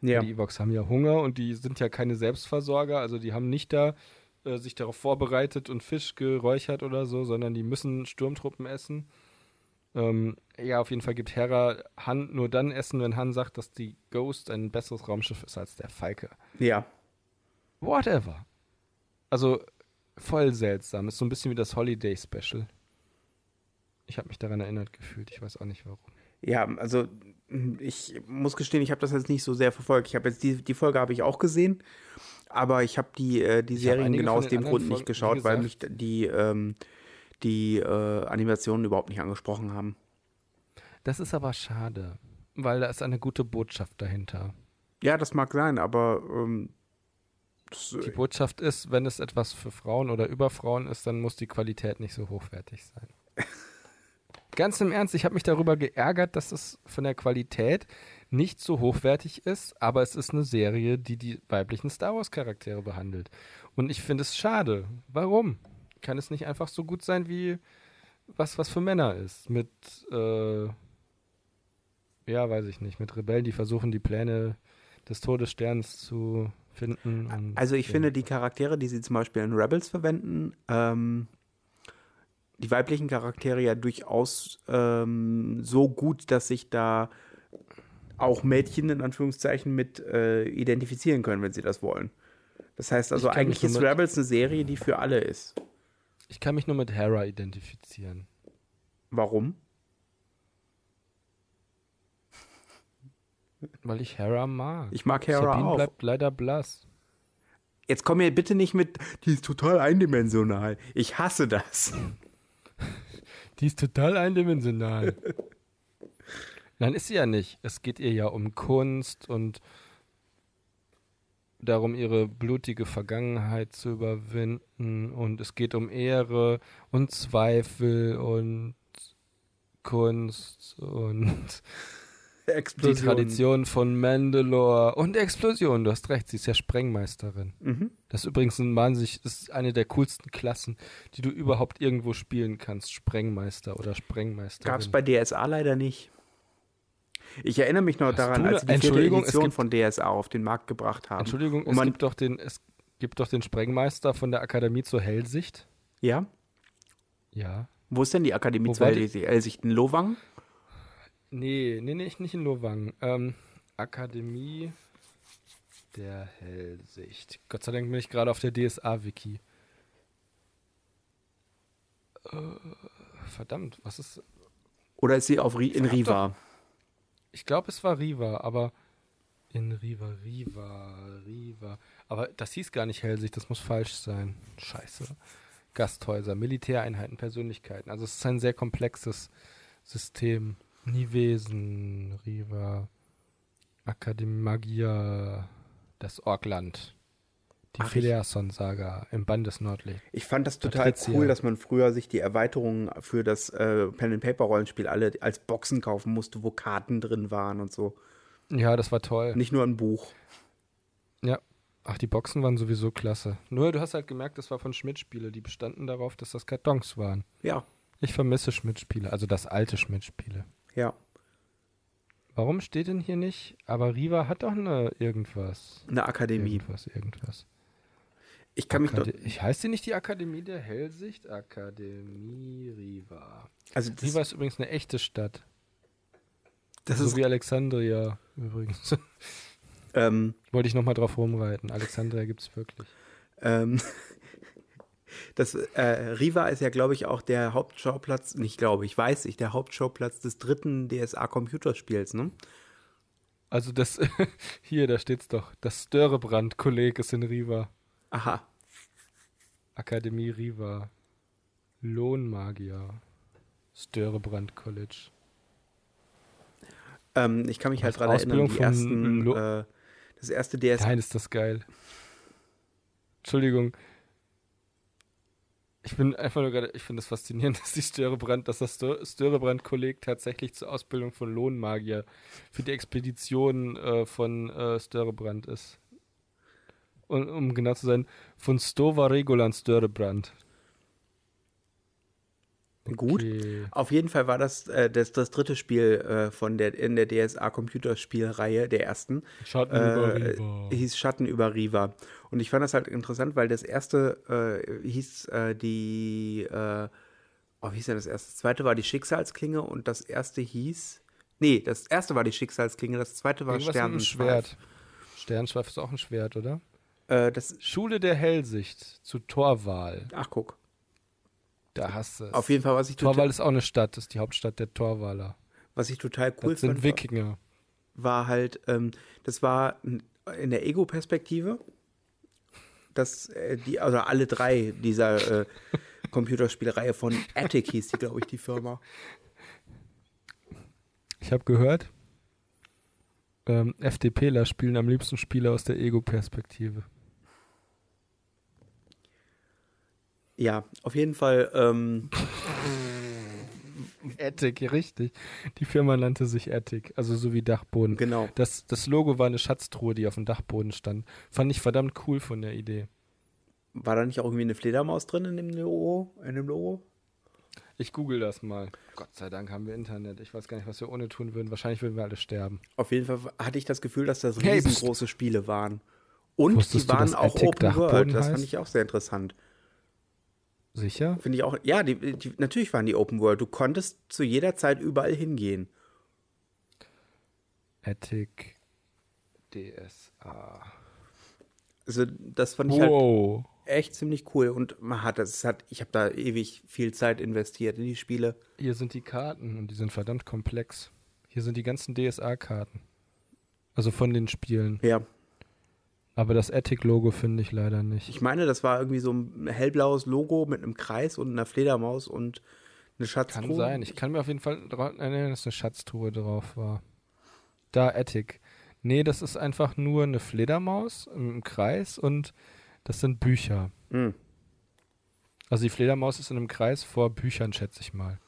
Ja. Die Evox haben ja Hunger und die sind ja keine Selbstversorger, also die haben nicht da äh, sich darauf vorbereitet und Fisch geräuchert oder so, sondern die müssen Sturmtruppen essen. Ähm, ja, auf jeden Fall gibt Hera Han nur dann Essen, wenn Han sagt, dass die Ghost ein besseres Raumschiff ist als der Falke. Ja. Whatever. Also voll seltsam. Ist so ein bisschen wie das Holiday Special. Ich habe mich daran erinnert gefühlt. Ich weiß auch nicht warum. Ja, also ich muss gestehen, ich habe das jetzt nicht so sehr verfolgt. Ich habe jetzt die, die Folge habe ich auch gesehen, aber ich habe die, äh, die Ich Serien genau aus dem Grund nicht Folgen, wie geschaut, weil mich die, ähm, die äh, Animationen überhaupt nicht angesprochen haben. Das ist aber schade, weil da ist eine gute Botschaft dahinter. Ja, das mag sein, aber ähm, das, Die Botschaft ist, wenn es etwas für Frauen oder über Frauen ist, dann muss die Qualität nicht so hochwertig sein. Ganz im Ernst, ich habe mich darüber geärgert, dass es von der Qualität nicht so hochwertig ist, aber es ist eine Serie, die die weiblichen Star Wars Charaktere behandelt. Und ich finde es schade. Warum? Kann es nicht einfach so gut sein wie was, was für Männer ist? Mit, äh, ja, weiß ich nicht, mit Rebellen, die versuchen, die Pläne des Todessterns zu finden. Also ich ja. finde die Charaktere, die sie zum Beispiel in Rebels verwenden, ähm, die weiblichen Charaktere ja durchaus ähm, so gut, dass sich da auch Mädchen in Anführungszeichen mit äh, identifizieren können, wenn sie das wollen. Das heißt also, eigentlich ist Rebels eine Serie, die für alle ist. Ich kann mich nur mit Hera identifizieren. Warum? Weil ich Hera mag. Ich mag Hera Sabine auch. bleibt leider blass. Jetzt komm mir bitte nicht mit, die ist total eindimensional. Ich hasse das. Die ist total eindimensional. Nein, ist sie ja nicht. Es geht ihr ja um Kunst und darum, ihre blutige Vergangenheit zu überwinden. Und es geht um Ehre und Zweifel und Kunst und die. Tradition von Mandalore und Explosion. Du hast recht, sie ist ja Sprengmeisterin. Mhm. Das ist übrigens ein wahnsinnig, ist eine der coolsten Klassen, die du überhaupt irgendwo spielen kannst. Sprengmeister oder Sprengmeisterin. Gab es bei DSA leider nicht. Ich erinnere mich noch Hast daran, als sie die vierte Edition gibt- von DSA auf den Markt gebracht haben. Entschuldigung, es gibt, doch den, es gibt doch den Sprengmeister von der Akademie zur Hellsicht. Ja? Ja. Wo ist denn die Akademie Wo zur Hellsicht? In Lowang? Nee, nee, nee, nicht in Lowang. Ähm, Akademie der Hellsicht. Gott sei Dank bin ich gerade auf der DSA-Wiki. Äh, verdammt, was ist. Oder ist sie auf in Riva? Ich glaube, es war Riva, aber. In Riva, Riva, Riva. Aber das hieß gar nicht Hellsicht, das muss falsch sein. Scheiße. Gasthäuser, Militäreinheiten, Persönlichkeiten. Also es ist ein sehr komplexes System. Nivesen, Riva, Akademie Magia, das Orkland. Die Phileason-Saga im Band des Nordlichts. Ich fand das total Patricia. cool, dass man früher sich die Erweiterungen für das äh, Pen-and-Paper-Rollenspiel alle als Boxen kaufen musste, wo Karten drin waren und so. Ja, das war toll. Nicht nur ein Buch. Ja. Ach, die Boxen waren sowieso klasse. Nur du hast halt gemerkt, das war von Schmidt-Spiele. Die bestanden darauf, dass das Kartons waren. Ja, Ich vermisse Schmidt-Spiele, also das alte Schmidt-Spiele. ja. Warum steht denn hier nicht? Aber Riva hat doch eine irgendwas. Eine Akademie. Irgendwas, irgendwas. Ich kann mich doch, Akade ich heißt die nicht die Akademie der Hellsicht? Akademie Riva. also Riva ist übrigens eine echte Stadt. das so ist, wie Alexandria übrigens. ähm, Wollte ich nochmal drauf rumreiten. Alexandria gibt es wirklich. ähm, Das äh, Riva ist ja, glaube ich, auch der Hauptschauplatz, nicht glaube ich, weiß ich, der Hauptschauplatz des dritten DSA-Computerspiels, ne? Also das, hier, da steht's doch. Das Störebrand-Kolleg ist in Riva. Aha. Akademie Riva. Lohnmagier. Störebrand College. Ähm, ich kann mich halt dran erinnern, Ausbildung die von ersten, äh, das erste DS Nein, ist das geil. Entschuldigung. Ich bin einfach nur gerade, ich finde es das faszinierend, dass die Störebrand, dass das Stö- Störebrand-Kolleg tatsächlich zur Ausbildung von Lohnmagier für die Expedition äh, von äh, Störebrand ist. Um genau zu sein, von Stova Regolan Störebrand. Gut. Okay. Auf jeden Fall war das äh, das, das dritte Spiel äh, von der in der DSA Computerspielreihe der ersten. Schatten über Äh, Riva. hieß Schatten über Riva. Und ich fand das halt interessant, weil das erste äh, hieß äh, die äh, oh, wie hieß denn das erste? Das zweite war die Schicksalsklinge und das erste hieß Nee, das erste war die Schicksalsklinge, das zweite war Irgendwas Sternenschweif. Schwert. Sternschweif ist auch ein Schwert, oder? Äh, das Schule der Hellsicht zu Torwal. ach guck. Da hast du es. Auf jeden Fall was ich Torwal total, ist auch eine Stadt, ist die Hauptstadt der Torwaler. was ich total cool Das sind fand. Wikinger. war halt, ähm, das war in der Ego-Perspektive, dass äh, die, also alle drei dieser äh, Computerspielreihe von Attic hieß die, glaube ich, die Firma. Ich habe gehört, ähm, FDPler spielen am liebsten Spiele aus der Ego-Perspektive. Ja, auf jeden Fall, ähm, Attic, richtig. Die Firma nannte sich Attic, also so wie Dachboden. genau. Das, das Logo war eine Schatztruhe, die auf dem Dachboden stand. Fand ich verdammt cool von der Idee. War da nicht auch irgendwie eine Fledermaus drin in dem Logo? In dem Logo? Ich google das mal. Gott sei Dank haben wir Internet. Ich weiß gar nicht, was wir ohne tun würden. Wahrscheinlich würden wir alle sterben. Auf jeden Fall hatte ich das Gefühl, dass das Hey, riesengroße Spiele waren. Und Wusstest die waren auch Attic Open Dachboden World. Das fand heißt? ich auch sehr interessant. Sicher? Finde ich auch, ja, die, die, natürlich waren die Open World. Du konntest zu jeder Zeit überall hingehen. Attic DSA. Also, das fand ich halt Wow. echt ziemlich cool und man hat das es hat ich habe da ewig viel Zeit investiert in die Spiele. Hier sind die Karten und die sind verdammt komplex. Hier sind die ganzen DSA-Karten. Also von den Spielen. Ja, Aber das Attic-Logo finde ich leider nicht. ich meine, das war irgendwie so ein hellblaues Logo mit einem Kreis und einer Fledermaus und eine Schatztruhe. Kann sein. Ich kann mir auf jeden Fall daran erinnern, dass eine Schatztruhe drauf war. Da Attic. Nee, das ist einfach nur eine Fledermaus im Kreis und das sind Bücher. Hm. Also die Fledermaus ist in einem Kreis vor Büchern, schätze ich mal.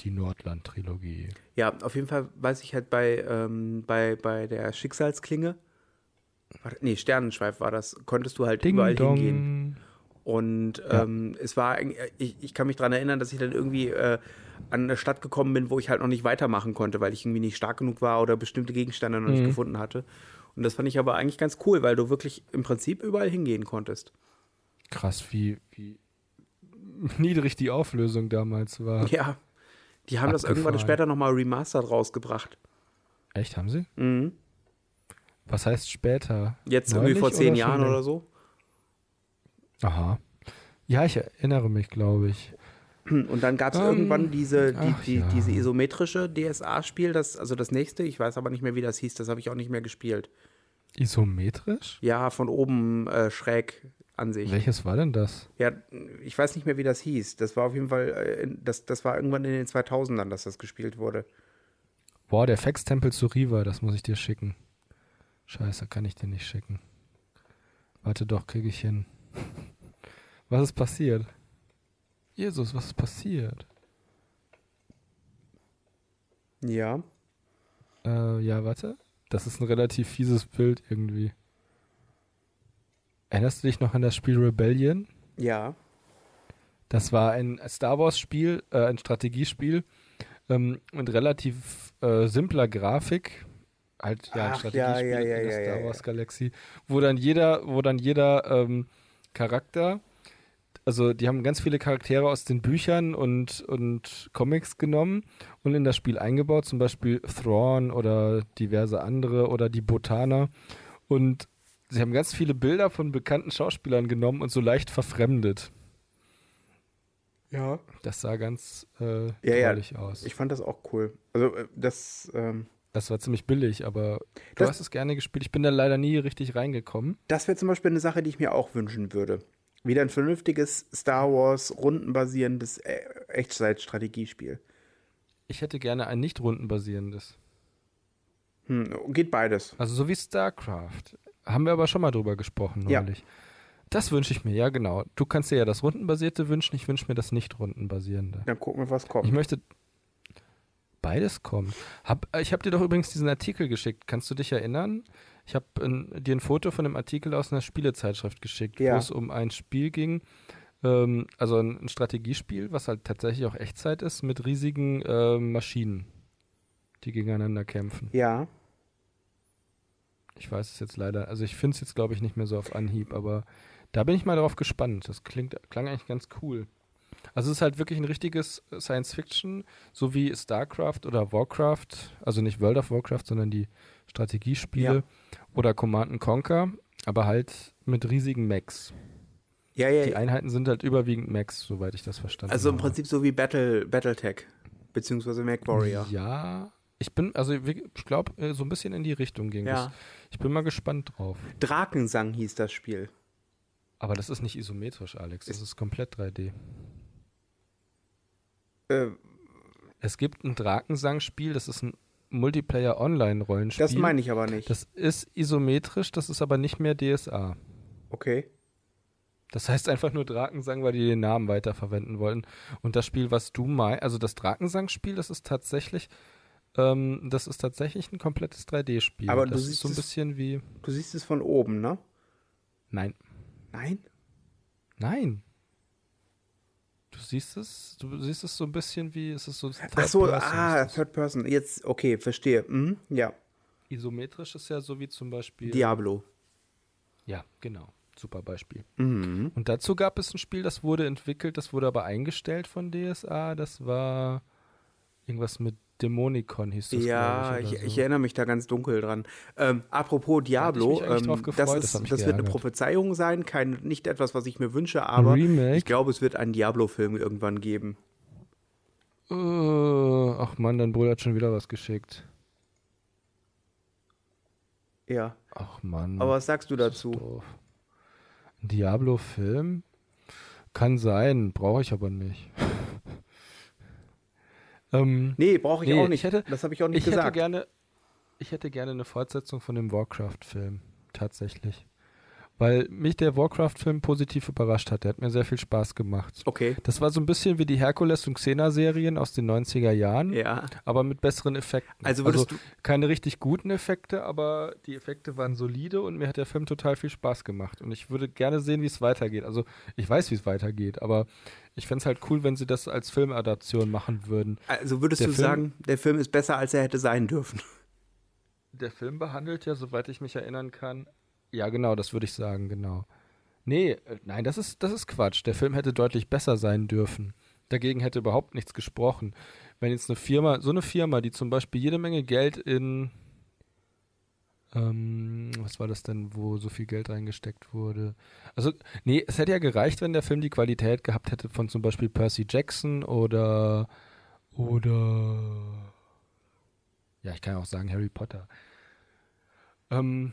Die Nordland-Trilogie. Ja, auf jeden Fall weiß ich halt bei ähm, bei bei der Schicksalsklinge nee, Sternenschweif war das, konntest du halt Ding überall dong. hingehen. Und Ja. ähm, es war, ich, ich kann mich daran erinnern, dass ich dann irgendwie äh, an eine Stadt gekommen bin, wo ich halt noch nicht weitermachen konnte, weil ich irgendwie nicht stark genug war oder bestimmte Gegenstände noch nicht Mhm. gefunden hatte. Und das fand ich aber eigentlich ganz cool, weil du wirklich im Prinzip überall hingehen konntest. Krass, wie, wie niedrig die Auflösung damals war. Ja, die haben das irgendwann Abgefahren. später nochmal remastered rausgebracht. Echt, haben sie? Mhm. Was heißt später? Jetzt Neulich irgendwie vor zehn oder Jahren oder so. Aha. Ja, ich erinnere mich, glaube ich. Und dann gab es Ähm, irgendwann diese, die, ach die, ja. diese isometrische DSA-Spiel, das, also das nächste, ich weiß aber nicht mehr, wie das hieß, das habe ich auch nicht mehr gespielt. Isometrisch? Ja, von oben äh, schräg an sich. Welches war denn das? Ja, ich weiß nicht mehr, wie das hieß. Das war auf jeden Fall, äh, das, das war irgendwann in den 2000ern, dass das gespielt wurde. Boah, der Fax-Tempel zu Riva, das muss ich dir schicken. Scheiße, kann ich dir nicht schicken. Warte doch, kriege ich hin. Was ist passiert? Jesus, was ist passiert? Ja. Äh, ja, warte. Das ist ein relativ fieses Bild irgendwie. Erinnerst du dich noch an das Spiel Rebellion? Ja. Das war ein Star Wars-Spiel, äh, ein Strategiespiel ähm, mit relativ äh, simpler Grafik. Halt ja, Ach, Strategiespiel ja, ja, ja, in der ja, Star ja, ja. Wars Galaxie, wo dann jeder, wo dann jeder ähm, Charakter, also die haben ganz viele Charaktere aus den Büchern und, und Comics genommen und in das Spiel eingebaut, zum Beispiel Thrawn oder diverse andere oder die Botaner. Und sie haben ganz viele Bilder von bekannten Schauspielern genommen und so leicht verfremdet. Ja. Das sah ganz äh, Ja, drollig aus. Ich fand das auch cool. Also äh, das, ähm, das war ziemlich billig, aber du Das- hast es gerne gespielt. Ich bin da leider nie richtig reingekommen. das wäre zum Beispiel eine Sache, die ich mir auch wünschen würde. Wieder ein vernünftiges Star Wars rundenbasierendes äh, Echtzeitstrategiespiel. Ich hätte gerne ein nicht rundenbasierendes. Hm, geht beides. Also so wie StarCraft. Haben wir aber schon mal drüber gesprochen Ja. neulich. Das wünsche ich mir, ja genau. Du kannst dir ja das rundenbasierte wünschen, ich wünsche mir das nicht rundenbasierende. Dann gucken wir, was Ich kommt. möchte beides kommt. Hab, äh, ich habe dir doch übrigens diesen Artikel geschickt. Kannst du dich erinnern? Ich habe dir ein Foto von einem Artikel aus einer Spielezeitschrift geschickt, Ja. wo es um ein Spiel ging, ähm, also ein, ein Strategiespiel, was halt tatsächlich auch Echtzeit ist, mit riesigen ähm, Maschinen, die gegeneinander kämpfen. Ja. Ich weiß es jetzt leider, also ich finde es jetzt glaube ich nicht mehr so auf Anhieb, aber da bin ich mal drauf gespannt. Das klingt, klang eigentlich ganz cool. Also es ist halt wirklich ein richtiges Science-Fiction, so wie StarCraft oder Warcraft, also nicht World of Warcraft, sondern die Strategiespiele Ja. oder Command and Conquer, aber halt mit riesigen Mechs. Ja, ja. Die Einheiten sind halt überwiegend Mechs, soweit ich das verstanden Also im habe. Prinzip so wie Battle, Battletech. Beziehungsweise MacWarrior. Ja, ich bin, also ich glaube, so ein bisschen in die Richtung ging Ja. es. Ich bin mal gespannt drauf. Drakensang hieß das Spiel. Aber das ist nicht isometrisch, Alex. Das ist komplett 3D. Äh, Es gibt ein Drakensang-Spiel, das ist ein Multiplayer-Online-Rollenspiel. das meine ich aber nicht. Das ist isometrisch, das ist aber nicht mehr DSA. okay. Das heißt einfach nur Drakensang, weil die den Namen weiterverwenden wollen. Und das Spiel, was du meinst, also das Drakensang-Spiel, das ist tatsächlich, ähm, das ist tatsächlich ein komplettes 3D-Spiel. Aber du das siehst ist so ein es- bisschen wie. Du siehst es von oben, ne? Nein. Nein? Nein. Du siehst es, du siehst es so ein bisschen wie, es ist so. Ach so, Third Person ah. Third Person. Jetzt, okay, verstehe. Mhm, ja. Isometrisch ist ja so wie zum Beispiel. Diablo. Ja, genau. Super Beispiel. Mhm. Und dazu gab es ein Spiel, das wurde entwickelt, das wurde aber eingestellt von DSA. Das war irgendwas mit Dämonikon hieß das. Ja, ich, ich, oder ich so. erinnere mich da ganz dunkel dran. Ähm, apropos Diablo, ähm, das, das ist, mich das wird eine. Prophezeiung sein, kein, nicht etwas, was ich mir wünsche, aber Remake? ich glaube, es wird einen Diablo-Film irgendwann geben. Äh, ach Mann, dein Bruder hat schon wieder was geschickt. Ja. Ach Mann. Aber was sagst du das dazu? Diablo-Film? Kann sein, brauche ich aber nicht. ähm, Nee, brauche ich Nee, auch nicht. ich hätte- das habe ich auch nicht ich hätte gesagt. gerne, ich hätte gerne eine Fortsetzung von dem Warcraft-Film, tatsächlich. Weil mich der Warcraft-Film positiv überrascht hat. Der hat mir sehr viel Spaß gemacht. okay. Das war so ein bisschen wie die Herkules- und Xena-Serien aus den 90er Jahren, Ja. aber mit besseren Effekten. Also würdest du. keine richtig guten Effekte, aber die Effekte waren solide und mir hat der Film total viel Spaß gemacht. Und ich würde gerne sehen, wie es weitergeht. Also ich weiß, wie es weitergeht, aber ich fände es halt cool, wenn sie das als Filmadaption machen würden. Also würdest Der du Film- sagen, der Film ist besser, als er hätte sein dürfen. Der Film behandelt ja, soweit ich mich erinnern kann. Ja, genau, das würde ich sagen, genau. Nee, äh, nein, das ist, das ist Quatsch. Der Film hätte deutlich besser sein dürfen. Dagegen hätte überhaupt nichts gesprochen. Wenn jetzt eine Firma, so eine Firma, die zum Beispiel jede Menge Geld in, ähm, was war das denn, wo so viel Geld reingesteckt wurde? Also, nee, es hätte ja gereicht, wenn der Film die Qualität gehabt hätte von zum Beispiel Percy Jackson oder, oder, ja, ich kann auch sagen Harry Potter. Ähm,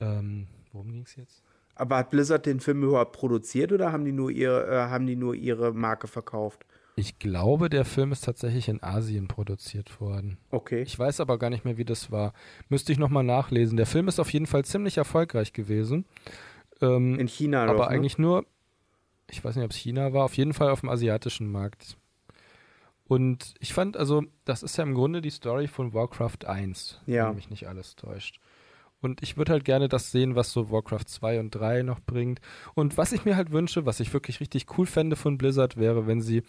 ähm, worum ging es jetzt? Aber hat Blizzard den Film überhaupt produziert oder haben die nur ihre, äh, haben die nur ihre Marke verkauft? Ich glaube, der Film ist tatsächlich in Asien produziert worden. Okay. Ich weiß aber gar nicht mehr, wie das war. Müsste ich nochmal nachlesen. Der Film ist auf jeden Fall ziemlich erfolgreich gewesen. Ähm, In China aber doch, ne? eigentlich nur, ich weiß nicht, ob es China war, auf jeden Fall auf dem asiatischen Markt. Und ich fand, also, das ist ja im Grunde die Story von Warcraft 1, Ja. wenn mich nicht alles täuscht. Und ich würde halt gerne das sehen, was so Warcraft 2 und 3 noch bringt. Und was ich mir halt wünsche, was ich wirklich richtig cool fände von Blizzard, wäre, wenn sie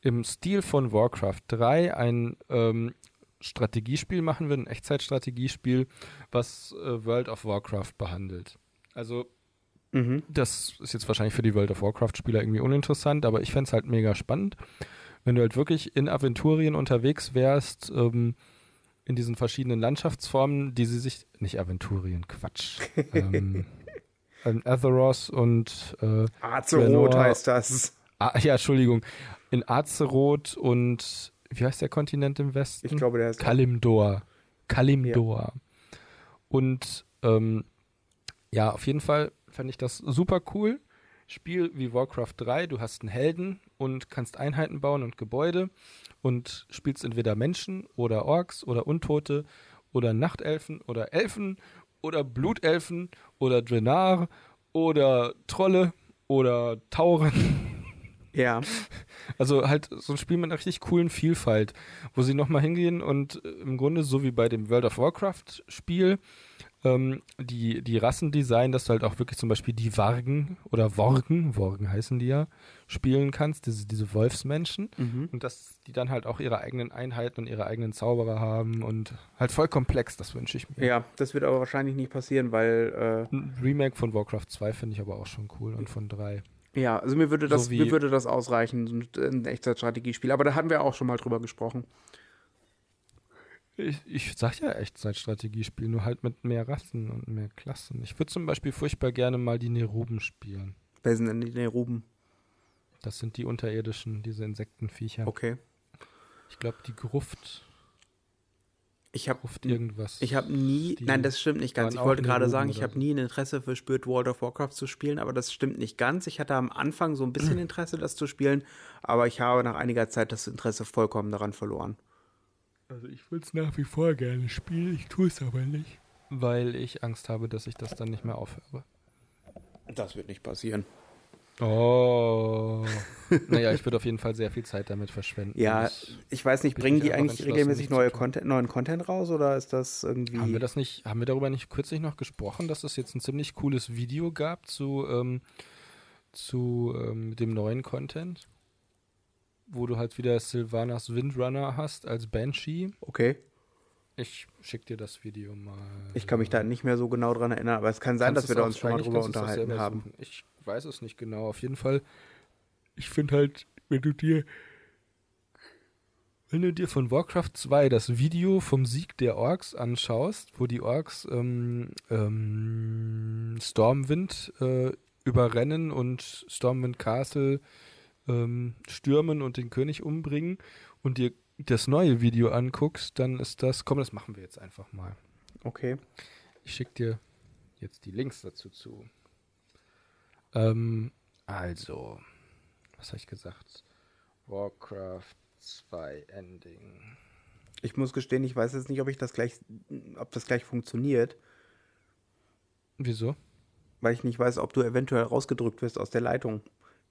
im Stil von Warcraft 3 ein ähm, Strategiespiel machen würden, ein Echtzeitstrategiespiel, was äh, World of Warcraft behandelt. Also Mhm. das ist jetzt wahrscheinlich für die World of Warcraft-Spieler irgendwie uninteressant, aber ich fände es halt mega spannend, wenn du halt wirklich in Aventurien unterwegs wärst, ähm, in diesen verschiedenen Landschaftsformen, die sie sich, nicht Aventurien, Quatsch. ähm, ähm, Azeroth und äh, Azeroth heißt das. Ah, ja, Entschuldigung. In Azeroth und wie heißt der Kontinent im Westen? Ich glaube, der ist Kalimdor. Kalimdor. Und ähm, ja, auf jeden Fall fand ich das super cool. Spiel wie Warcraft 3, du hast einen Helden und kannst Einheiten bauen und Gebäude und spielst entweder Menschen oder Orks oder Untote oder Nachtelfen oder Elfen oder Blutelfen oder Drenar oder Trolle oder Tauren. Ja. Also halt so ein Spiel mit einer richtig coolen Vielfalt, wo sie nochmal hingehen und im Grunde so wie bei dem World of Warcraft Spiel ähm, die, die Rassen designen, dass du halt auch wirklich zum Beispiel die Wargen oder Worgen, Worgen heißen die ja, spielen kannst, diese, diese Wolfsmenschen. Mhm. Und dass die dann halt auch ihre eigenen Einheiten und ihre eigenen Zauberer haben und halt voll komplex, das wünsche ich mir. Ja, das wird aber wahrscheinlich nicht passieren, weil äh, Ein Remake von Warcraft 2 finde ich aber auch schon cool und von 3. ja, also mir würde das, So mir würde das ausreichen, ein Echtzeitstrategiespiel. Aber da hatten wir auch schon mal drüber gesprochen. Ich, ich sag ja echt seit Strategiespiel, nur halt mit mehr Rassen und mehr Klassen. Ich würde zum Beispiel furchtbar gerne mal die Neruben spielen. Wer sind denn die Neruben? Das sind die unterirdischen, diese Insektenviecher. Okay. Ich glaube, die Gruft, Ich habe Gruft irgendwas. Ich habe nie, nein, das stimmt nicht ganz. Ich wollte gerade sagen, ich habe nie ein Interesse verspürt, World of Warcraft zu spielen, aber das stimmt nicht ganz. Ich hatte am Anfang so ein bisschen Interesse, das zu spielen, aber ich habe nach einiger Zeit das Interesse vollkommen daran verloren. Also ich würde es nach wie vor gerne spielen, ich tue es aber nicht. Weil ich Angst habe, dass ich das dann nicht mehr aufhöre. Das wird nicht passieren. Oh. naja, ich würde auf jeden Fall sehr viel Zeit damit verschwenden. Ja, Ich, ich weiß nicht, bringen die eigentlich regelmäßig neue. Content, neuen Content raus oder ist das irgendwie. haben wir das nicht, haben wir darüber nicht kürzlich noch gesprochen, dass es jetzt ein ziemlich cooles Video gab zu, ähm, zu ähm, dem neuen Content? Wo du halt wieder Sylvanas Windrunner hast als Banshee. Okay, Ich schick dir das Video mal. ich kann mich da nicht mehr so genau dran erinnern, aber es kann sein, dass wir da uns schon mal drüber unterhalten haben. suchen. Ich weiß es nicht genau. Auf jeden Fall, ich finde halt, wenn du dir wenn du dir von Warcraft 2 das Video vom Sieg der Orks anschaust, wo die Orks ähm, ähm, Stormwind äh, überrennen und Stormwind Castle ähm, stürmen und den König umbringen und dir das neue Video anguckst, dann ist das, komm, das machen wir jetzt einfach mal. Okay. Ich schicke dir jetzt die Links dazu zu. Ähm, also, was habe ich gesagt? Warcraft 2 Ending. Ich muss gestehen, ich weiß jetzt nicht, ob ich das gleich, ob das gleich funktioniert, Wieso? weil ich nicht weiß, ob du eventuell rausgedrückt wirst aus der Leitung,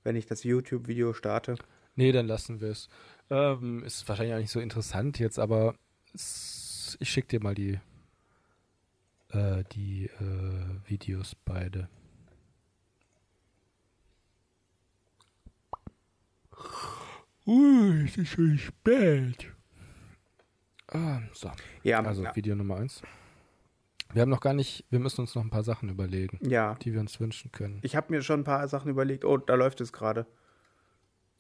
wenn ich das YouTube-Video starte. Nee, dann lassen wir es. Ähm, ist wahrscheinlich auch nicht so interessant jetzt, aber es, ich schicke dir mal die, äh, die äh, Videos beide. Uh, es ist schon spät. Ah, so. Ja, Also ja, Video Nummer eins. Wir haben noch gar nicht, wir müssen uns noch ein paar Sachen überlegen, ja. die wir uns wünschen können. Ich habe mir schon ein paar Sachen überlegt. Oh, da läuft es gerade.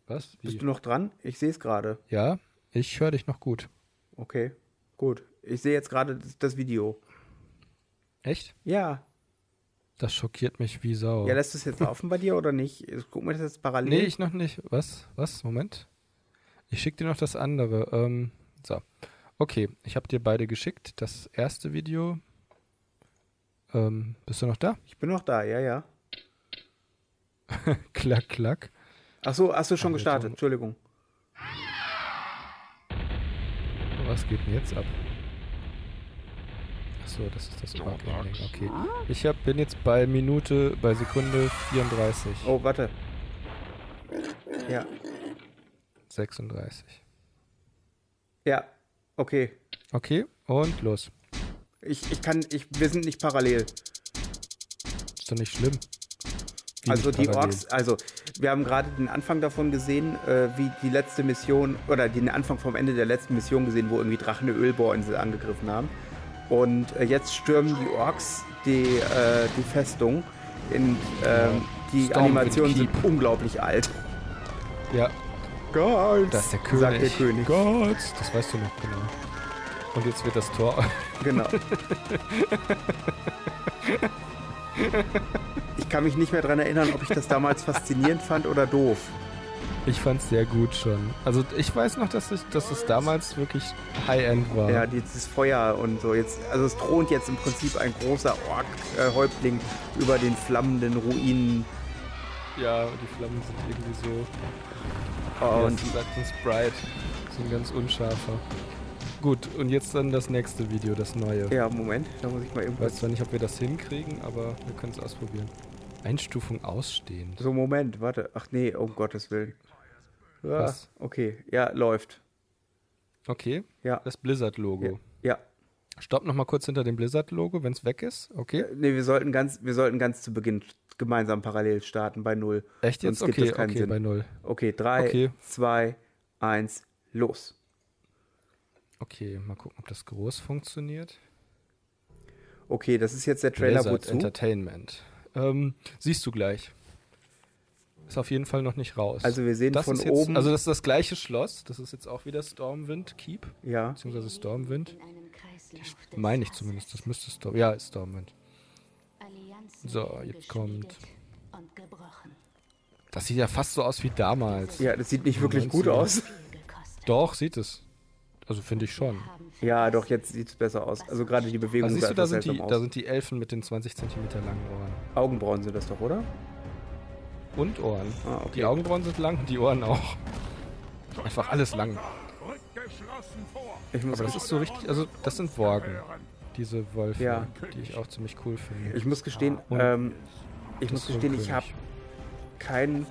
Was? Bist Wie? du noch dran? Ich sehe es gerade. Ja, ich höre dich noch gut. Okay, gut. Ich sehe jetzt gerade das, das Video. Echt? Ja. Das schockiert mich wie Sau. Ja, lässt es jetzt laufen bei dir oder nicht? Guck mir das jetzt parallel. nee, ich noch nicht. Was? Was? Moment. Ich schicke dir noch das andere. Ähm, so. Okay, ich habe dir beide geschickt. Das erste Video. Ähm, bist du noch da? Ich bin noch da, ja, ja. klack, klack. Ach so, hast du schon Ah, gestartet? Entschuldigung. Was geht denn jetzt ab? Achso, das ist das Park-Ending. Okay. Ich hab, bin jetzt bei Minute, bei Sekunde 34. Oh, warte. Ja, 36. ja. Okay. Okay, und los. Ich, ich kann, ich, wir sind nicht parallel. Ist doch nicht schlimm. Wie Also nicht die parallel? Orks, also wir haben gerade den Anfang davon gesehen, äh, wie die letzte Mission, oder den Anfang vom Ende der letzten Mission gesehen, wo irgendwie Drachen eine Ölbohrinsel angegriffen haben. Und äh, jetzt stürmen die Orks die, äh, die Festung. In, ähm, die Stormwind Animationen sind unglaublich alt. Ja, Gott, das ist der König. sagt der König. Gott, das weißt du noch genau. Und jetzt wird das Tor. Genau. Ich kann mich nicht mehr daran erinnern, ob ich das damals faszinierend fand oder doof. Ich fand's sehr gut schon. Also ich weiß noch, dass, ich, dass es damals wirklich High-End war. Ja, dieses Feuer und so. Jetzt, also es thront jetzt im Prinzip ein großer Ork-Häuptling über den flammenden Ruinen. Ja, und die Flammen sind irgendwie so. Oh, und sagt ein Sprite. Sind ganz unscharfer. Gut, und jetzt dann das nächste Video, das neue. ja, Moment, da muss ich mal Ich irgendwas. weiß zwar nicht, ob wir das hinkriegen, aber wir können es ausprobieren. Einstufung ausstehend. So, Moment, warte. Ach nee, um Gottes Willen. Ja, Was? okay, ja, läuft. Okay, Ja, das Blizzard-Logo. ja. Stopp nochmal kurz hinter dem Blizzard-Logo, wenn es weg ist. Okay. Äh, Nee, wir sollten ganz, wir sollten ganz zu Beginn gemeinsam parallel starten bei null. Echt jetzt? Sonst gibt Okay, keinen okay, Sinn. bei null. Okay, drei, Okay. zwei, eins, los. Okay, mal gucken, ob das groß funktioniert. Okay, das ist jetzt der Trailer Blizzard wozu? Entertainment. Ähm, siehst du gleich. Ist auf jeden Fall noch nicht raus. Also wir sehen das von jetzt, oben. Also das ist das gleiche Schloss. Das ist jetzt auch wieder Stormwind Keep, ja, beziehungsweise Stormwind. Meine ich zumindest. Das müsste Storm. Ja, ist Stormwind. So, jetzt kommt-. Das sieht ja fast so aus wie damals. ja, das sieht nicht wirklich gut aus. Doch, sieht es. Also finde ich schon. Ja, doch, jetzt sieht es besser aus. Also gerade die Bewegung Also siehst du, da sind, die, seltsam da aus. sind die Elfen mit den 20 Zentimeter langen Ohren. Augenbrauen sind das doch, oder? Und Ohren. Ah, okay. Die Augenbrauen sind lang und die Ohren auch. Einfach alles lang. Aber das ist so richtig, also das sind Worgen. Diese Wölfe, Ja. die ich auch ziemlich cool finde. ich muss gestehen, Und ähm, ich muss gestehen, ich habe keinen.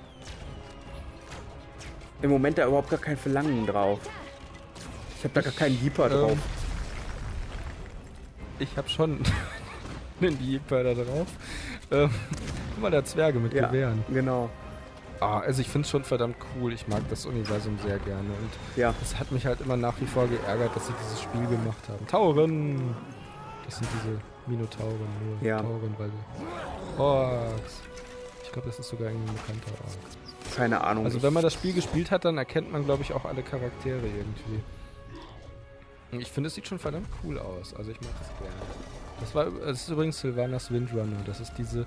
Im Moment da überhaupt gar kein Verlangen drauf. Ich habe da gar keinen Jeeper drauf. Ähm, ich habe schon einen Jeeper da drauf. Ähm, guck mal, da Zwerge mit ja, Gewehren. genau. Ah, also ich finde es schon verdammt cool. Ich mag das Universum sehr gerne. Und Ja, es hat mich halt immer nach wie vor geärgert, dass sie dieses Spiel gemacht haben. Tauren! Das sind diese Minotauren, nur Ja. Tauren, weil sie... Orks. Ich glaube, das ist sogar ein bekannter Ork. keine Ahnung. Also wenn man das Spiel gespielt hat, dann erkennt man, glaube ich, auch alle Charaktere irgendwie. Ich finde, es sieht schon verdammt cool aus. Also ich mag das gerne. Das war, das ist übrigens Sylvanas Windrunner. Das ist diese